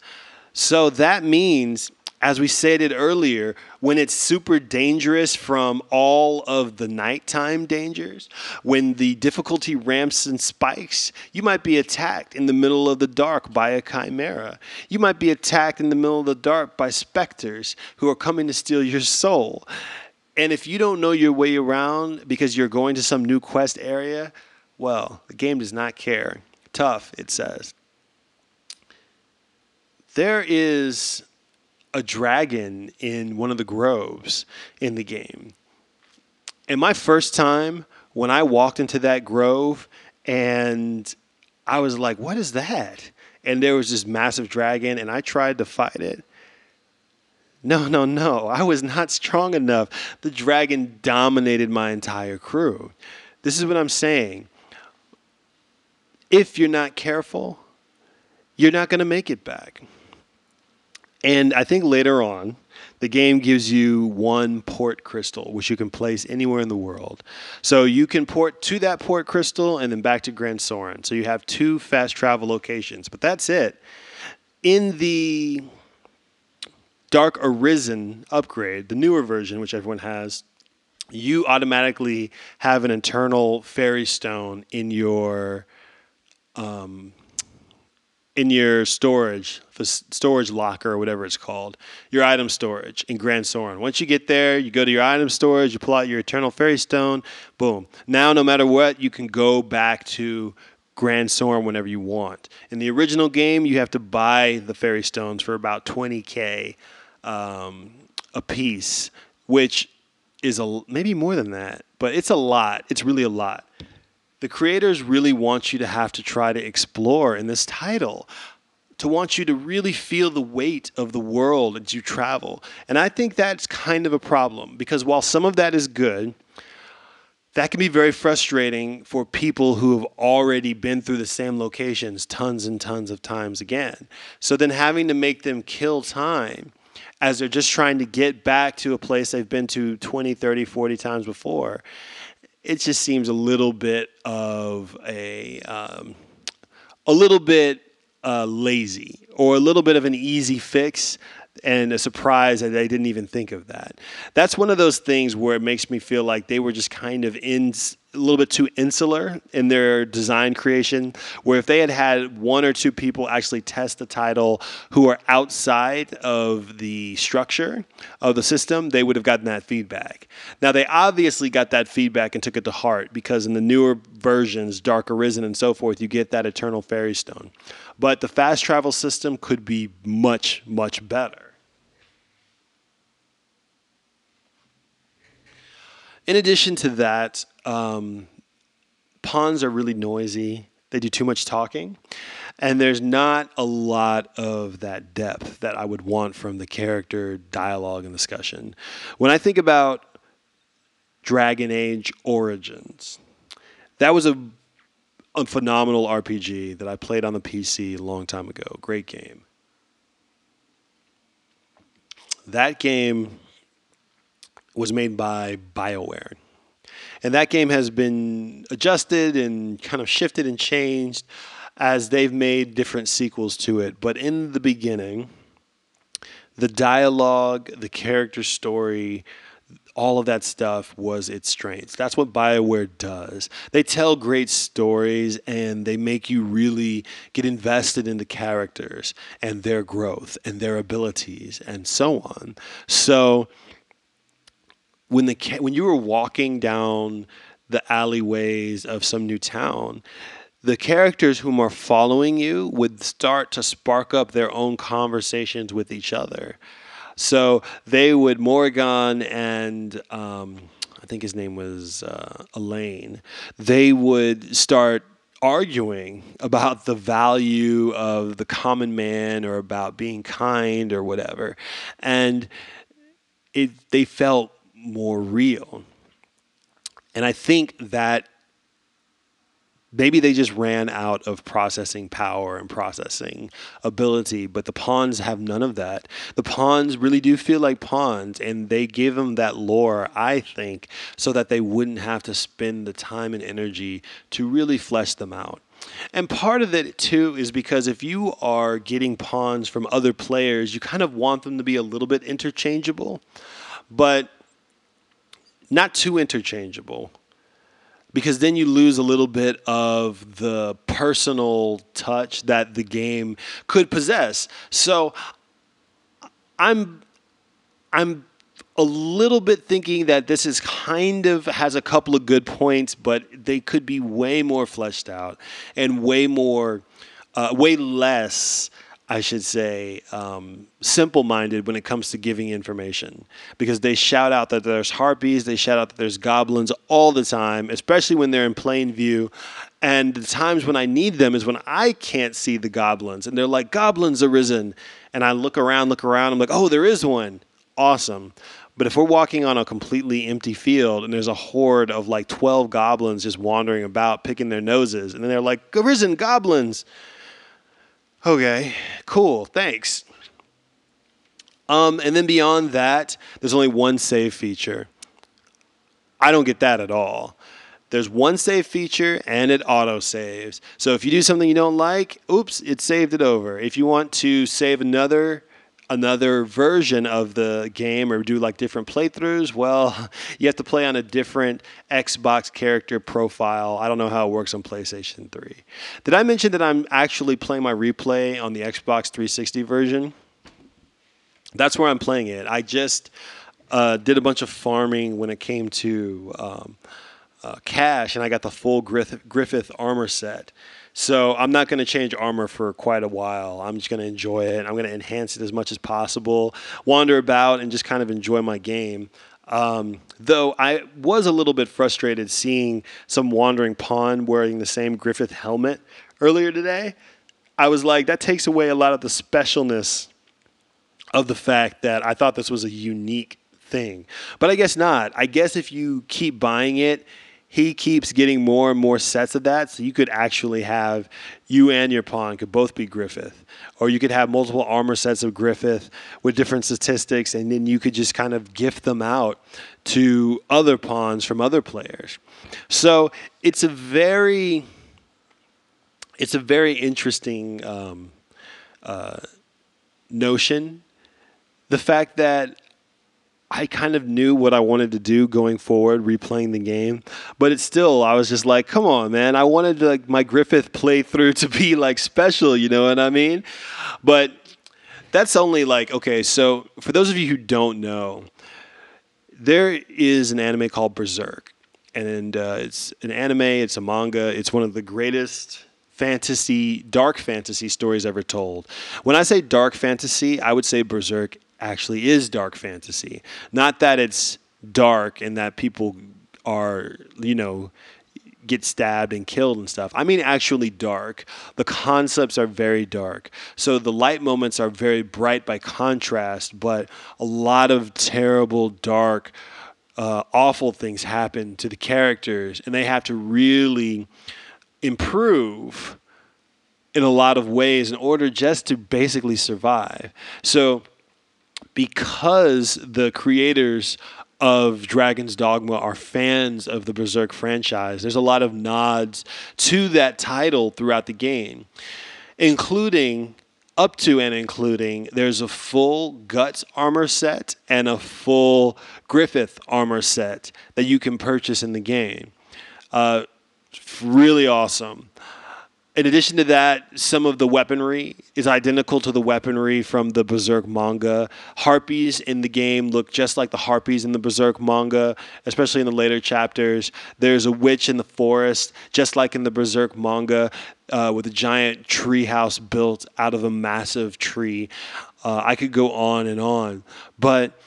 So that means as we stated earlier, when it's super dangerous from all of the nighttime dangers, when the difficulty ramps and spikes, you might be attacked in the middle of the dark by a chimera. You might be attacked in the middle of the dark by specters who are coming to steal your soul. And if you don't know your way around because you're going to some new quest area, well, the game does not care. Tough, it says. There is a dragon in one of the groves in the game. And my first time when I walked into that grove and I was like, what is that? And there was this massive dragon and I tried to fight it. No, no, no. I was not strong enough. The dragon dominated my entire crew. This is what I'm saying. If you're not careful, you're not going to make it back. And I think later on, the game gives you one port crystal, which you can place anywhere in the world. So you can port to that port crystal and then back to Gran Soren. So you have two fast travel locations, but that's it. In the Dark Arisen upgrade, the newer version, which everyone has, you automatically have an eternal fairy stone in your um, in your storage, storage locker or whatever it's called, your item storage in Gran Soren. Once you get there, you go to your item storage, you pull out your Eternal Fairy Stone, boom. Now, no matter what, you can go back to Gran Soren whenever you want. In the original game, you have to buy the Fairy Stones for about 20k um, a piece, which is a maybe more than that, but it's a lot. It's really a lot the creators really want you to have to try to explore in this title to want you to really feel the weight of the world as you travel. And I think that's kind of a problem because while some of that is good, that can be very frustrating for people who have already been through the same locations tons and tons of times again. So then having to make them kill time as they're just trying to get back to a place they've been to 20, 30, 40 times before it just seems a little bit of a um, a little bit uh, lazy or a little bit of an easy fix and a surprise that they didn't even think of that. That's one of those things where it makes me feel like they were just kind of in a little bit too insular in their design creation. Where if they had had one or two people actually test the title who are outside of the structure of the system, they would have gotten that feedback. Now, they obviously got that feedback and took it to heart because in the newer versions, Dark Arisen and so forth, you get that Eternal Fairy Stone. But the fast travel system could be much, much better. In addition to that, um, pawns are really noisy. They do too much talking. And there's not a lot of that depth that I would want from the character dialogue and discussion. When I think about Dragon Age Origins, that was a, a phenomenal RPG that I played on the PC a long time ago. Great game. That game was made by BioWare. And that game has been adjusted and kind of shifted and changed as they've made different sequels to it. But in the beginning, the dialogue, the character story, all of that stuff was its strengths. That's what BioWare does. They tell great stories and they make you really get invested in the characters and their growth and their abilities and so on. So, when the when you were walking down the alleyways of some new town, the characters whom are following you would start to spark up their own conversations with each other. So they would Morrigan and um, I think his name was uh, Elaine. They would start arguing about the value of the common man or about being kind or whatever, and it they felt more real. And I think that maybe they just ran out of processing power and processing ability, but the pawns have none of that. The pawns really do feel like pawns, and they give them that lore, I think, so that they wouldn't have to spend the time and energy to really flesh them out. And part of it too is because if you are getting pawns from other players, you kind of want them to be a little bit interchangeable. But not too interchangeable because then you lose a little bit of the personal touch that the game could possess. So I'm I'm a little bit thinking that this is kind of has a couple of good points, but they could be way more fleshed out and way more, uh, way less I should say, um, simple minded when it comes to giving information because they shout out that there's harpies, they shout out that there's goblins all the time, especially when they're in plain view. And the times when I need them is when I can't see the goblins. And they're like, Goblins arisen. And I look around, look around, I'm like, oh, there is one. Awesome. But if we're walking on a completely empty field and there's a horde of like 12 goblins just wandering about, picking their noses, and then they're like, Arisen goblins Okay, cool, thanks. Um, and then beyond that, there's only one save feature. I don't get that at all. There's one save feature and it auto saves. So if you do something you don't like, oops, it saved it over. If you want to save another another version of the game or do like different playthroughs, well, you have to play on a different Xbox character profile. I don't know how it works on PlayStation 3. Did I mention that I'm actually playing my replay on the Xbox 360 version? That's where I'm playing it. I just uh, did a bunch of farming when it came to um, uh, cash, and I got the full Griffith, Griffith armor set. So I'm not going to change armor for quite a while. I'm just going to enjoy it. I'm going to enhance it as much as possible, wander about, and just kind of enjoy my game. Um, though I was a little bit frustrated seeing some wandering pawn wearing the same Griffith helmet earlier today. I was like, that takes away a lot of the specialness of the fact that I thought this was a unique thing. But I guess not. I guess if you keep buying it, he keeps getting more and more sets of that. So you could actually have you and your pawn could both be Griffith, or you could have multiple armor sets of Griffith with different statistics, and then you could just kind of gift them out to other pawns from other players. So it's a very it's a very interesting um, uh, notion. The fact that I kind of knew what I wanted to do going forward, replaying the game. But it's still, I was just like, come on, man. I wanted like, my Griffith playthrough to be like special, you know what I mean? But that's only like, okay, so for those of you who don't know, there is an anime called Berserk. And uh, it's an anime, it's a manga, it's one of the greatest fantasy, dark fantasy stories ever told. When I say dark fantasy, I would say Berserk actually is dark fantasy. Not that it's dark and that people are, you know, get stabbed and killed and stuff. I mean, actually dark. The concepts are very dark. So the light moments are very bright by contrast, but a lot of terrible, dark, uh, awful things happen to the characters, and they have to really improve in a lot of ways in order just to basically survive. So because the creators of Dragon's Dogma are fans of the Berserk franchise. There's a lot of nods to that title throughout the game, including up to and including there's a full Guts armor set and a full Griffith armor set that you can purchase in the game. Uh, really awesome. In addition to that, some of the weaponry is identical to the weaponry from the Berserk manga. Harpies in the game look just like the harpies in the Berserk manga, especially in the later chapters. There's a witch in the forest, just like in the Berserk manga, uh, with a giant tree house built out of a massive tree. Uh, I could go on and on, but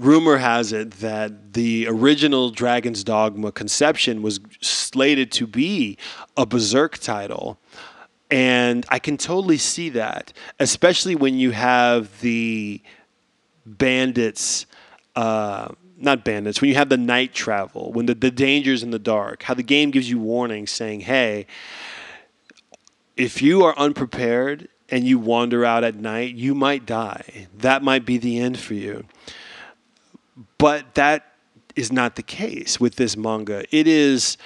rumor has it that the original Dragon's Dogma conception was slated to be a Berserk title. And I can totally see that, especially when you have the bandits, uh, not bandits, when you have the night travel, when the, the dangers in the dark, how the game gives you warnings saying, hey, if you are unprepared and you wander out at night, you might die. That might be the end for you. But that is not the case with this manga. It is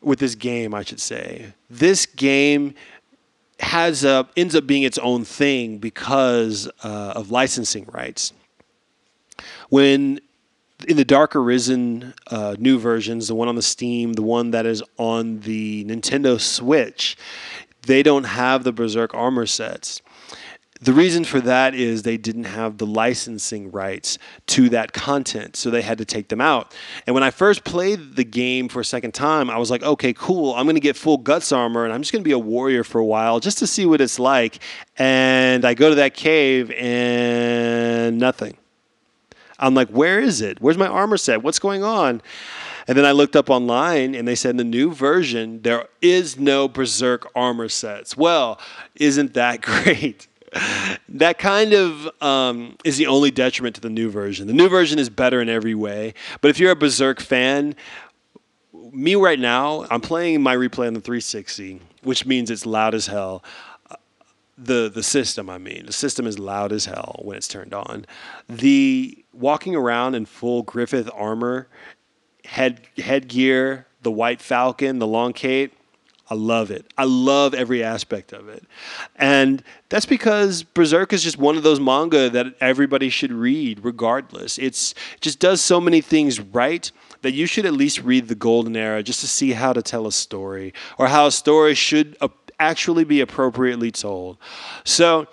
with this game, I should say. This game has a, ends up being its own thing because uh, of licensing rights. When in the Dark Arisen uh, new versions, the one on the Steam, the one that is on the Nintendo Switch, they don't have the Berserk armor sets. The reason for that is they didn't have the licensing rights to that content, so they had to take them out. And when I first played the game for a second time, I was like, okay, cool, I'm to get full guts armor and I'm just to be a warrior for a while just to see what it's like. And I go to that cave and nothing. I'm like, where is it? Where's my armor set? What's going on? And then I looked up online and they said in the new version, there is no Berserk armor sets. Well, isn't that great? that kind of um, is the only detriment to the new version. The new version is better in every way, but if you're a Berserk fan, me right now, I'm playing my replay on the 360, which means it's loud as hell. the the system. I mean, the system is loud as hell when it's turned on. The walking around in full Griffith armor, head headgear, the white falcon, the long cape. I love it. I love every aspect of it. And that's because Berserk is just one of those manga that everybody should read regardless. It's it just does so many things right that you should at least read the Golden Era just to see how to tell a story or how a story should actually be appropriately told. So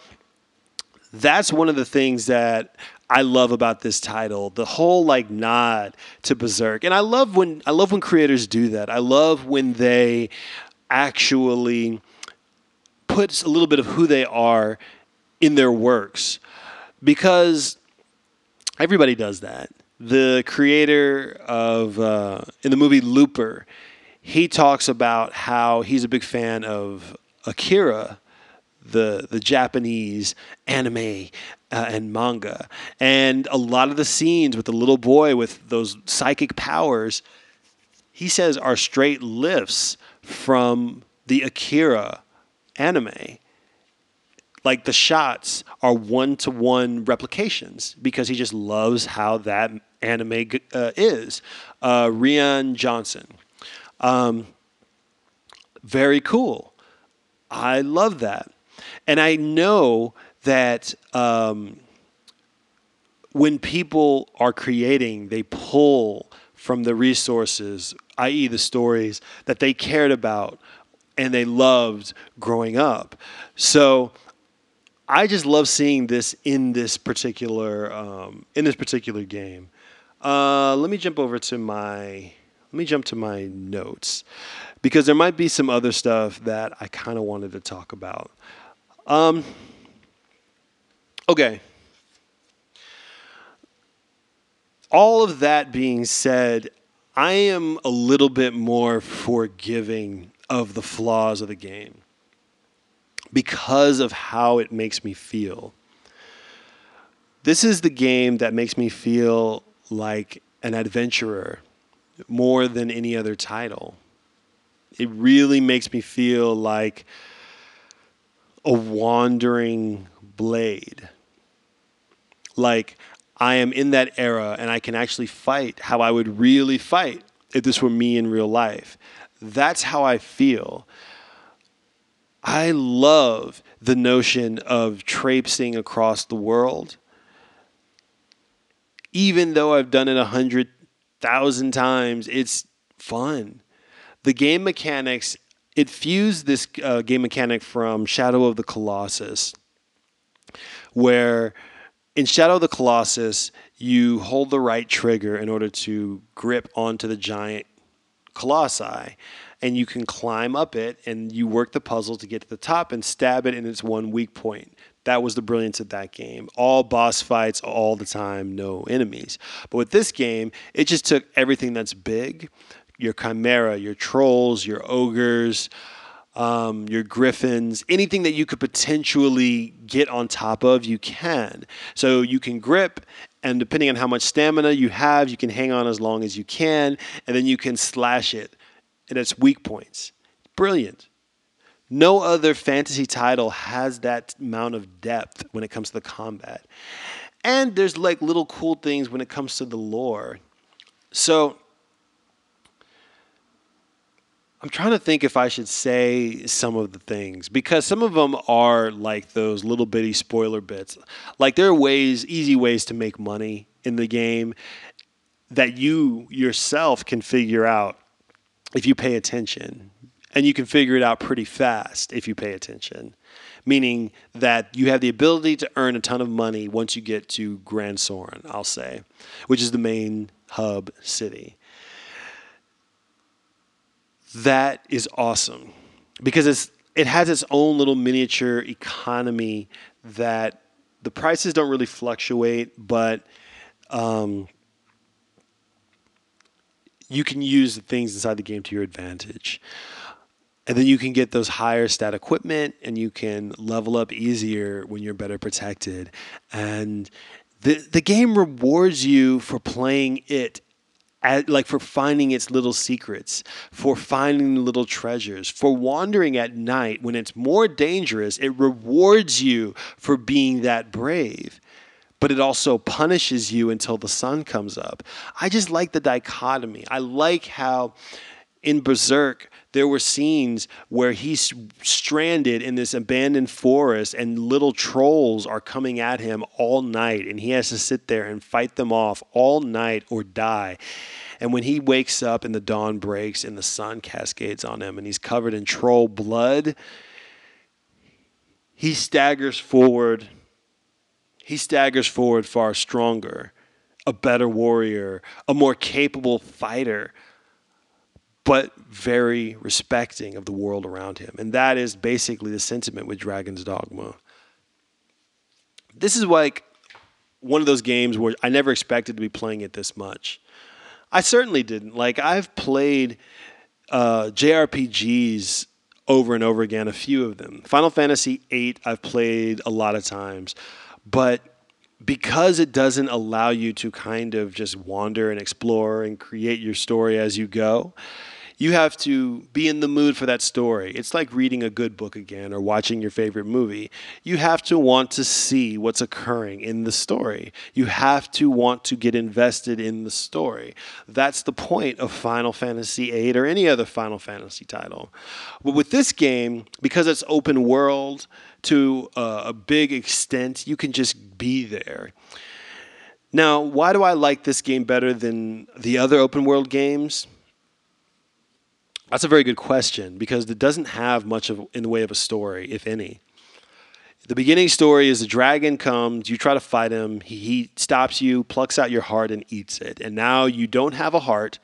that's one of the things that I love about this title, the whole like nod to Berserk. And I love when I love when creators do that. I love when they actually puts a little bit of who they are in their works because everybody does that. The creator of uh, in the movie Looper, he talks about how he's a big fan of Akira, the the Japanese anime uh, and manga, and a lot of the scenes with the little boy with those psychic powers, he says are straight lifts from the Akira anime. Like the shots are one to one replications because he just loves how that anime uh, is. Uh, Rian Johnson. Um, very cool. I love that. And I know that um, when people are creating, they pull from the resources, i.e., the stories that they cared about and they loved growing up. So I just love seeing this in this particular um, in this particular game. Uh, let me jump over to my let me jump to my notes because there might be some other stuff that I kind of wanted to talk about. Um, okay. All of that being said, I am a little bit more forgiving of the flaws of the game because of how it makes me feel. This is the game that makes me feel like an adventurer more than any other title. It really makes me feel like a wandering blade. Like I am in that era and I can actually fight how I would really fight if this were me in real life. That's how I feel. I love the notion of traipsing across the world. Even though I've done it a hundred thousand times, it's fun. The game mechanics, it fused this uh, game mechanic from Shadow of the Colossus, where in Shadow of the Colossus, you hold the right trigger in order to grip onto the giant colossi and you can climb up it and you work the puzzle to get to the top and stab it in its one weak point. That was the brilliance of that game. All boss fights all the time, no enemies. But with this game, it just took everything that's big your chimera, your trolls, your ogres, um, your griffins, anything that you could potentially get on top of, you can. So you can grip, and depending on how much stamina you have, you can hang on as long as you can, and then you can slash it and its weak points. Brilliant. No other fantasy title has that amount of depth when it comes to the combat. And there's like little cool things when it comes to the lore. So I'm trying to think if I should say some of the things because some of them are like those little bitty spoiler bits. Like there are ways, easy ways to make money in the game that you yourself can figure out if you pay attention. And you can figure it out pretty fast if you pay attention, meaning that you have the ability to earn a ton of money once you get to Gran Soren, I'll say, which is the main hub city. That is awesome because it's it has its own little miniature economy that the prices don't really fluctuate, but um, you can use the things inside the game to your advantage. And then you can get those higher stat equipment and you can level up easier when you're better protected. And the the game rewards you for playing it at, like for finding its little secrets, for finding little treasures, for wandering at night when it's more dangerous. It rewards you for being that brave, but it also punishes you until the sun comes up. I just like the dichotomy. I like how in Berserk, there were scenes where he's stranded in this abandoned forest and little trolls are coming at him all night and he has to sit there and fight them off all night or die. And when he wakes up and the dawn breaks and the sun cascades on him and he's covered in troll blood, he staggers forward. He staggers forward far stronger, a better warrior, a more capable fighter but very respecting of the world around him. And that is basically the sentiment with Dragon's Dogma. This is like one of those games where I never expected to be playing it this much. I certainly didn't. Like, I've played uh, JRPGs over and over again, a few of them. Final Fantasy VIII, I've played a lot of times. But because it doesn't allow you to kind of just wander and explore and create your story as you go, you have to be in the mood for that story. It's like reading a good book again or watching your favorite movie. You have to want to see what's occurring in the story. You have to want to get invested in the story. That's the point of Final Fantasy VIII or any other Final Fantasy title. But with this game, because it's open world to a, big extent, you can just be there. Now, why do I like this game better than the other open world games? That's a very good question because it doesn't have much of in the way of a story, if any. The beginning story is the dragon comes, you try to fight him, he, he stops you, plucks out your heart, and eats it. And now you don't have a heart,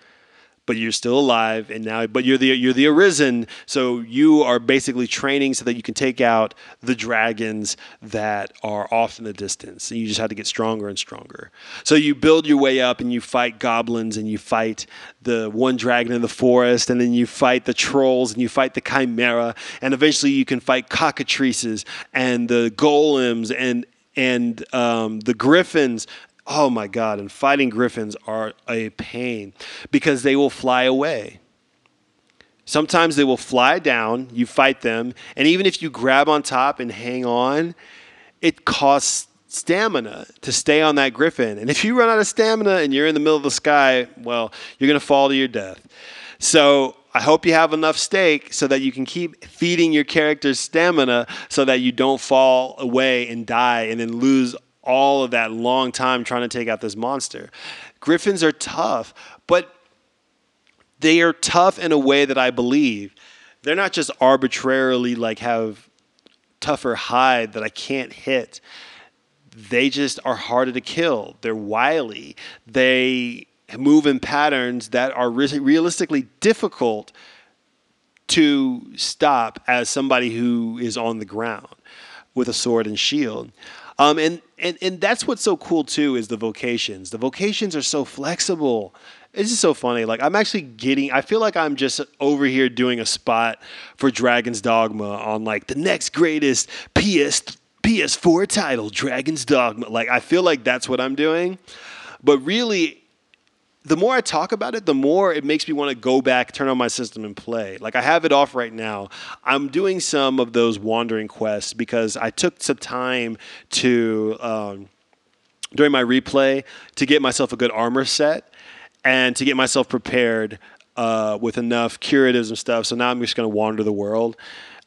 but you're still alive and now but you're the you're the arisen. So you are basically training so that you can take out the dragons that are off in the distance and you just have to get stronger and stronger. So you build your way up and you fight goblins and you fight the one dragon in the forest and then you fight the trolls and you fight the chimera and eventually you can fight cockatrices and the golems and and um, the griffins oh my God, and fighting griffins are a pain because they will fly away. Sometimes they will fly down, you fight them, and even if you grab on top and hang on, it costs stamina to stay on that griffin. And if you run out of stamina and you're in the middle of the sky, well, you're going to fall to your death. So I hope you have enough steak so that you can keep feeding your character's stamina so that you don't fall away and die and then lose all of that long time trying to take out this monster. Griffins are tough, but they are tough in a way that I believe. They're not just arbitrarily like have tougher hide that I can't hit. They just are harder to kill. They're wily. They move in patterns that are realistically difficult to stop as somebody who is on the ground with a sword and shield. Um, and, and, and that's what's so cool too is the vocations. The vocations are so flexible. It's just so funny. Like I'm actually getting. I feel like I'm just over here doing a spot for Dragon's Dogma on like the next greatest PS PS4 title, Dragon's Dogma. Like I feel like that's what I'm doing. But really, the more I talk about it, the more it makes me want to go back, turn on my system, and play. Like I have it off right now. I'm doing some of those wandering quests because I took some time to um, during my replay to get myself a good armor set and to get myself prepared uh, with enough curatives and stuff. So now I'm just going to wander the world,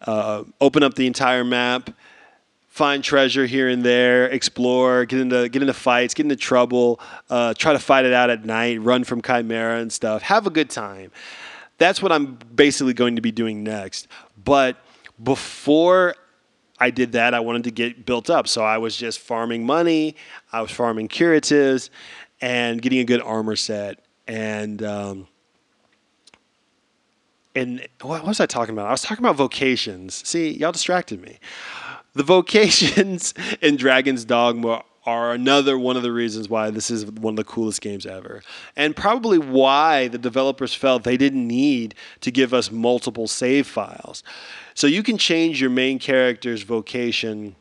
uh, open up the entire map find treasure here and there, explore, get into get into fights, get into trouble, uh, try to fight it out at night, run from chimera and stuff. Have a good time. That's what I'm basically going to be doing next. But before I did that, I wanted to get built up. So I was just farming money, I was farming curatives, and getting a good armor set. And um, and what was I talking about? I was talking about vocations. See, y'all distracted me. The vocations in Dragon's Dogma are another one of the reasons why this is one of the coolest games ever. And probably why the developers felt they didn't need to give us multiple save files. So you can change your main character's vocation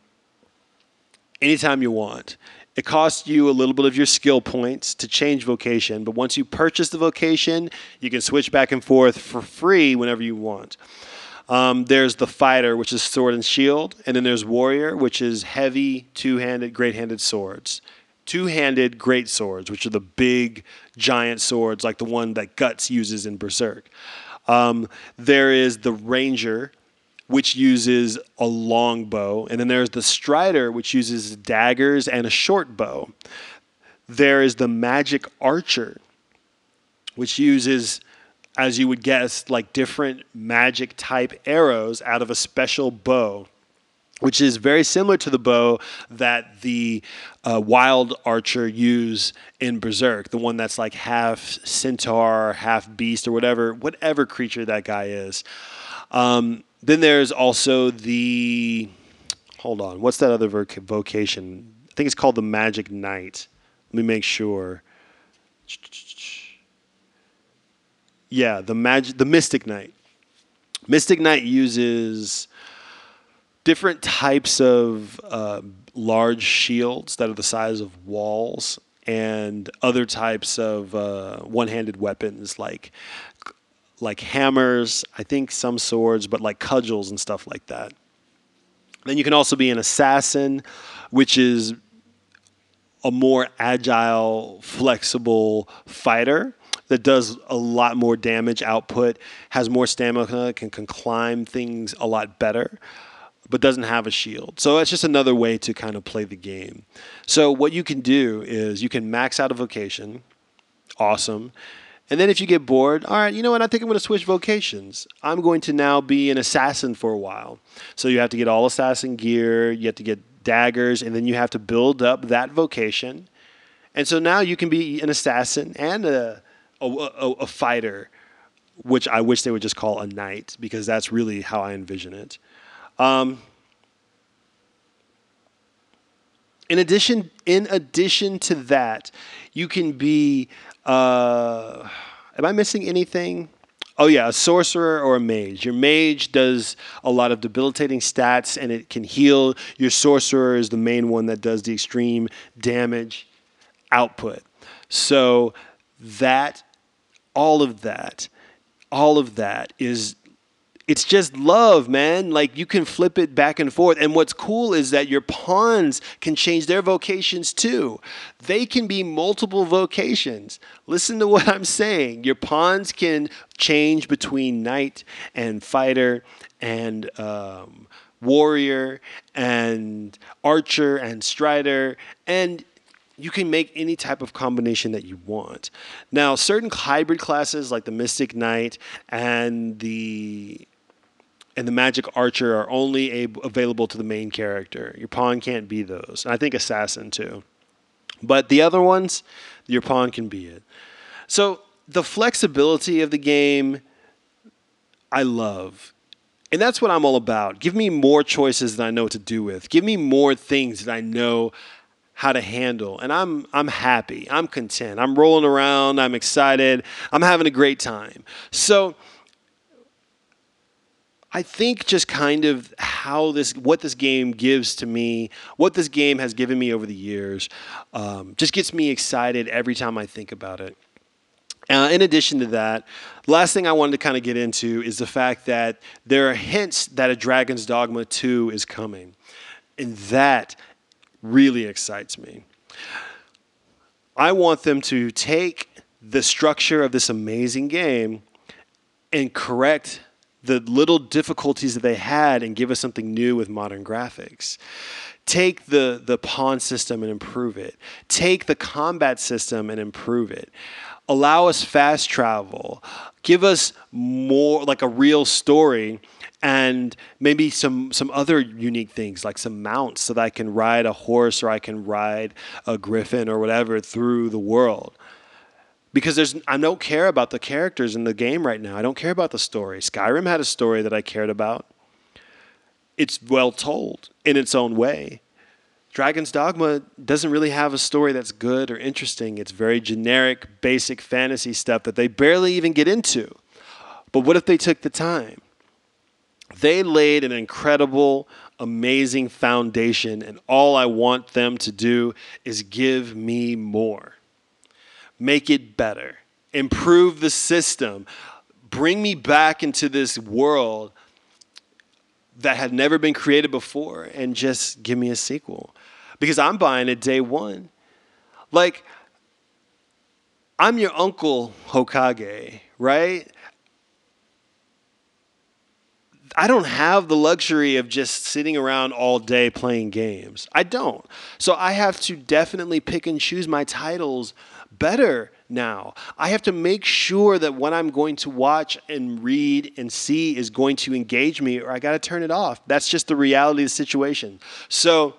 anytime you want. It costs you a little bit of your skill points to change vocation, but once you purchase the vocation, you can switch back and forth for free whenever you want. Um, there's the fighter, which is sword and shield, and then there's warrior, which is heavy, two-handed, great-handed swords. Two-handed great swords, which are the big, giant swords like the one that Guts uses in Berserk. Um, there is the ranger, which uses a long bow, and then there's the strider, which uses daggers and a short bow. There is the magic archer, which uses as you would guess, like different magic type arrows out of a special bow, which is very similar to the bow that the uh, wild archer use in Berserk, the one that's like half centaur, half beast, or whatever, whatever creature that guy is. Um, then there's also the hold on, what's that other vocation? I think it's called the Magic Knight. Let me make sure. Yeah, the magic, the Mystic Knight. Mystic Knight uses different types of uh, large shields that are the size of walls and other types of uh, one-handed weapons like like hammers, I think some swords, but like cudgels and stuff like that. Then you can also be an assassin, which is a more agile, flexible fighter that does a lot more damage output, has more stamina, can, can climb things a lot better, but doesn't have a shield. So it's just another way to kind of play the game. So what you can do is you can max out a vocation. Awesome. And then if you get bored, all right, you know what? I think I'm going to switch vocations. I'm going to now be an assassin for a while. So you have to get all assassin gear, you have to get daggers, and then you have to build up that vocation. And so now you can be an assassin and a a, a, a fighter, which I wish they would just call a knight because that's really how I envision it. Um, in addition, in addition to that, you can be. Uh, am I missing anything? Oh yeah, a sorcerer or a mage. Your mage does a lot of debilitating stats and it can heal. Your sorcerer is the main one that does the extreme damage output. So that all of that, all of that is it's just love, man. Like you can flip it back and forth. And what's cool is that your pawns can change their vocations too. They can be multiple vocations. Listen to what I'm saying. Your pawns can change between knight and fighter and um, warrior and archer and strider. And you can make any type of combination that you want. Now, certain hybrid classes like the Mystic Knight and the and the Magic Archer are only able, available to the main character. Your pawn can't be those. And I think Assassin too. But the other ones, your pawn can be it. So the flexibility of the game, I love. And that's what I'm all about. Give me more choices than I know what to do with. Give me more things that I know how to handle. And I'm I'm happy. I'm content. I'm rolling around. I'm excited. I'm having a great time. So I think just kind of how this, what this game gives to me, what this game has given me over the years, um, just gets me excited every time I think about it. Uh, in addition to that, last thing I wanted to kind of get into is the fact that there are hints that a Dragon's Dogma 2 is coming. And that really excites me. I want them to take the structure of this amazing game and correct the little difficulties that they had and give us something new with modern graphics. Take the, the pawn system and improve it. Take the combat system and improve it. Allow us fast travel. Give us more like a real story and maybe some some other unique things like some mounts so that I can ride a horse or I can ride a griffin or whatever through the world. Because there's I don't care about the characters in the game right now. I don't care about the story. Skyrim had a story that I cared about. It's well told in its own way. Dragon's Dogma doesn't really have a story that's good or interesting. It's very generic, basic fantasy stuff that they barely even get into. But what if they took the time? They laid an incredible amazing foundation, and all I want them to do is give me more. Make it better, improve the system, bring me back into this world that had never been created before, and just give me a sequel. Because I'm buying it day one. Like, I'm your uncle Hokage, right? I don't have the luxury of just sitting around all day playing games. I don't. So I have to definitely pick and choose my titles better now. I have to make sure that what I'm going to watch and read and see is going to engage me, or I got to turn it off. That's just the reality of the situation. So,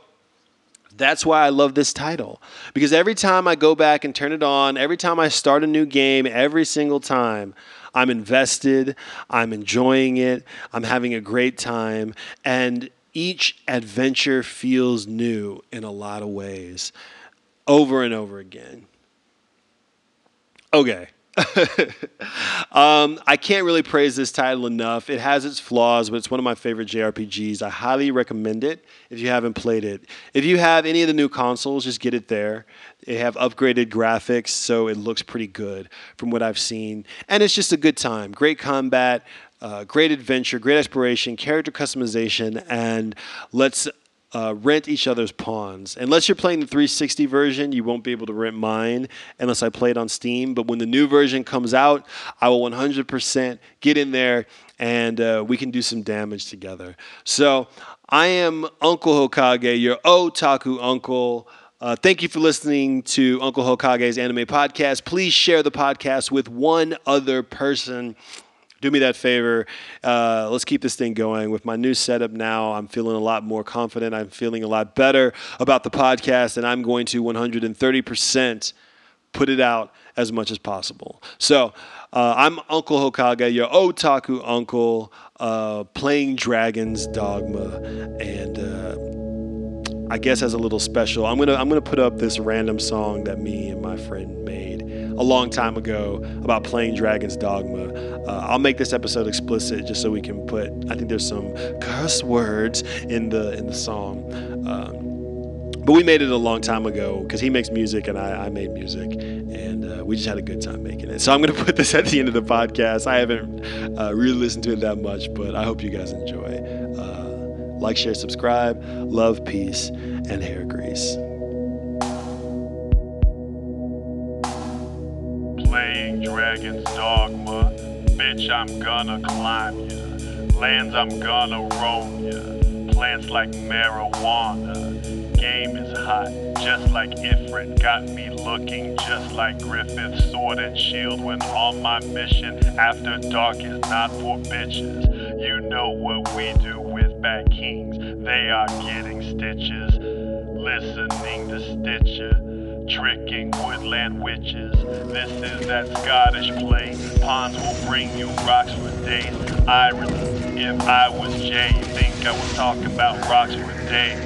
that's why I love this title. Because every time I go back and turn it on, every time I start a new game, every single time, I'm invested, I'm enjoying it, I'm having a great time, and each adventure feels new in a lot of ways over and over again. Okay. um, I can't really praise this title enough. It has its flaws, but it's one of my favorite JRPGs. I highly recommend it if you haven't played it. If you have any of the new consoles, just get it there. They have upgraded graphics, so it looks pretty good from what I've seen. And it's just a good time. Great combat, uh, great adventure, great exploration, character customization, and let's uh, rent each other's pawns. Unless you're playing the 360 version, you won't be able to rent mine unless I play it on Steam. But when the new version comes out, I will 100% get in there and uh, we can do some damage together. So I am Uncle Hokage, your otaku uncle. Uh, thank you for listening to Uncle Hokage's anime podcast. Please share the podcast with one other person do me that favor. Uh, let's keep this thing going. With my new setup now, I'm feeling a lot more confident. I'm feeling a lot better about the podcast, and I'm going to 130% put it out as much as possible. So uh, I'm Uncle Hokage, your otaku uncle, uh, playing Dragons Dogma, and uh, I guess as a little special, I'm gonna I'm gonna put up this random song that me and my friend made a long time ago about playing Dragon's Dogma. Uh, I'll make this episode explicit just so we can put. I think there's some curse words in the in the song. Um, but we made it a long time ago because he makes music and I, I made music, and uh, we just had a good time making it. So I'm going to put this at the end of the podcast. I haven't uh, really listened to it that much, but I hope you guys enjoy. Uh, like, share, subscribe. Love, peace, and hair grease. Dragon's Dogma. Bitch, I'm gonna climb ya. Lands, I'm gonna roam ya. Plants like marijuana. Game is hot, just like Ifrit. Got me looking just like Griffith's sword and shield when on my mission. After dark is not for bitches. You know what we do with bad kings. They are getting stitches. Listening to Stitcher tricking woodland witches. This is that Scottish play. Pawns will bring you rocks for days. Irony, if I was Jay, you think I was talking about rocks for days.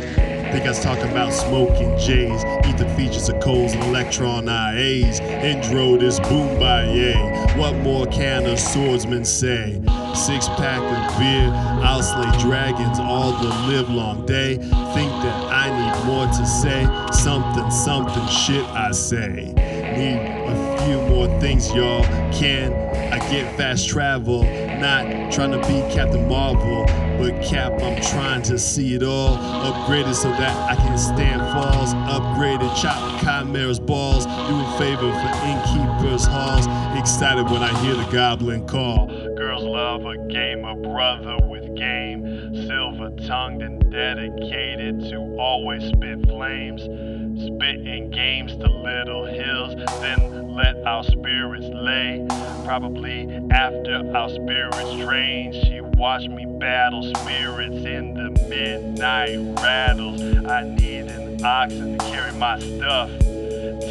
Think I was talking about smoking J's. Eat the features of Coles and Electron IAs. Intro this boom by yay. What more can a swordsman say? Six pack of beer, I'll slay dragons all the live long day. Think that I need more to say. Something, something, shit I say. Need a few more things, y'all. Can I get fast travel? Not trying to be Captain Marvel, but Cap, I'm trying to see it all. Upgraded so that I can stand falls. Upgraded, chop chimeras balls. Doing favor for innkeepers' halls. Excited when I hear the goblin call. Girls love a brother with game. Silver tongued and dedicated to always spit flames. Spitting games to little hills, then let our spirits lay. Probably after our spirits drain, she watched me battle spirits in the midnight rattles. I need an oxen to carry my stuff.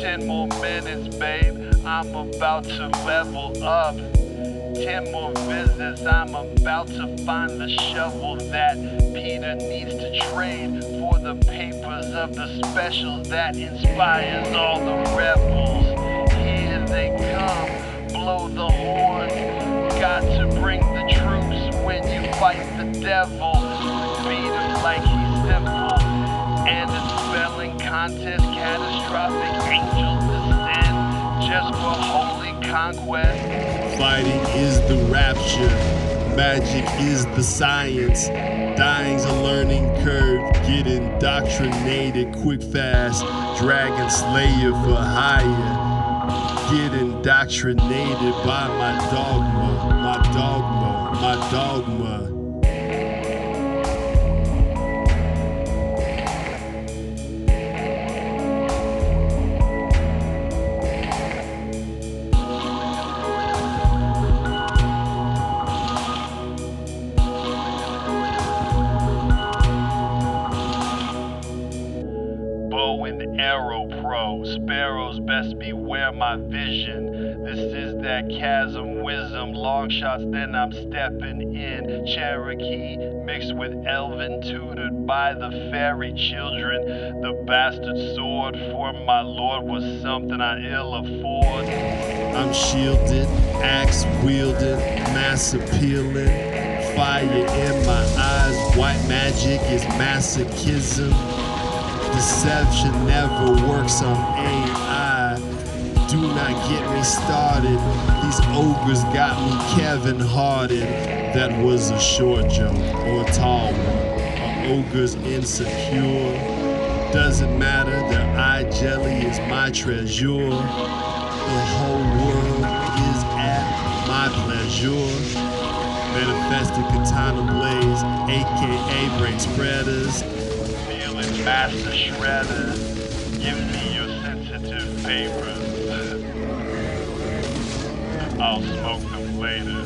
Ten more minutes, babe. I'm about to level up. Ten more visits, I'm about to find the shovel that Peter needs to trade for the papers of the specials that inspires all the rebels. Here they come, blow the horn. Got to bring the troops when you fight the devil. Beat him like he's simple. and a spelling contest, catastrophic angels descend just for holy conquest. Fighting is the rapture, magic is the science. Dying's a learning curve, get indoctrinated quick fast. Dragon Slayer for hire. Get indoctrinated by my dogma, my dogma, my dogma. Sparrows best beware my vision. This is that chasm wisdom. Long shots, then I'm stepping in. Cherokee mixed with Elven, tutored by the fairy children. The bastard sword for my lord was something I ill afford. I'm shielded, axe wielding, mass appealing. Fire in my eyes, white magic is masochism. Deception never works on AI. Do not get me started. These ogres got me Kevin Hearted. That was a short joke or a tall one. Are ogres insecure? Doesn't matter, their eye jelly is my treasure. The whole world is at my pleasure. Manifested katana blades, aka brain spreaders. Master shredder. Give me your sensitive papers. I'll smoke them later.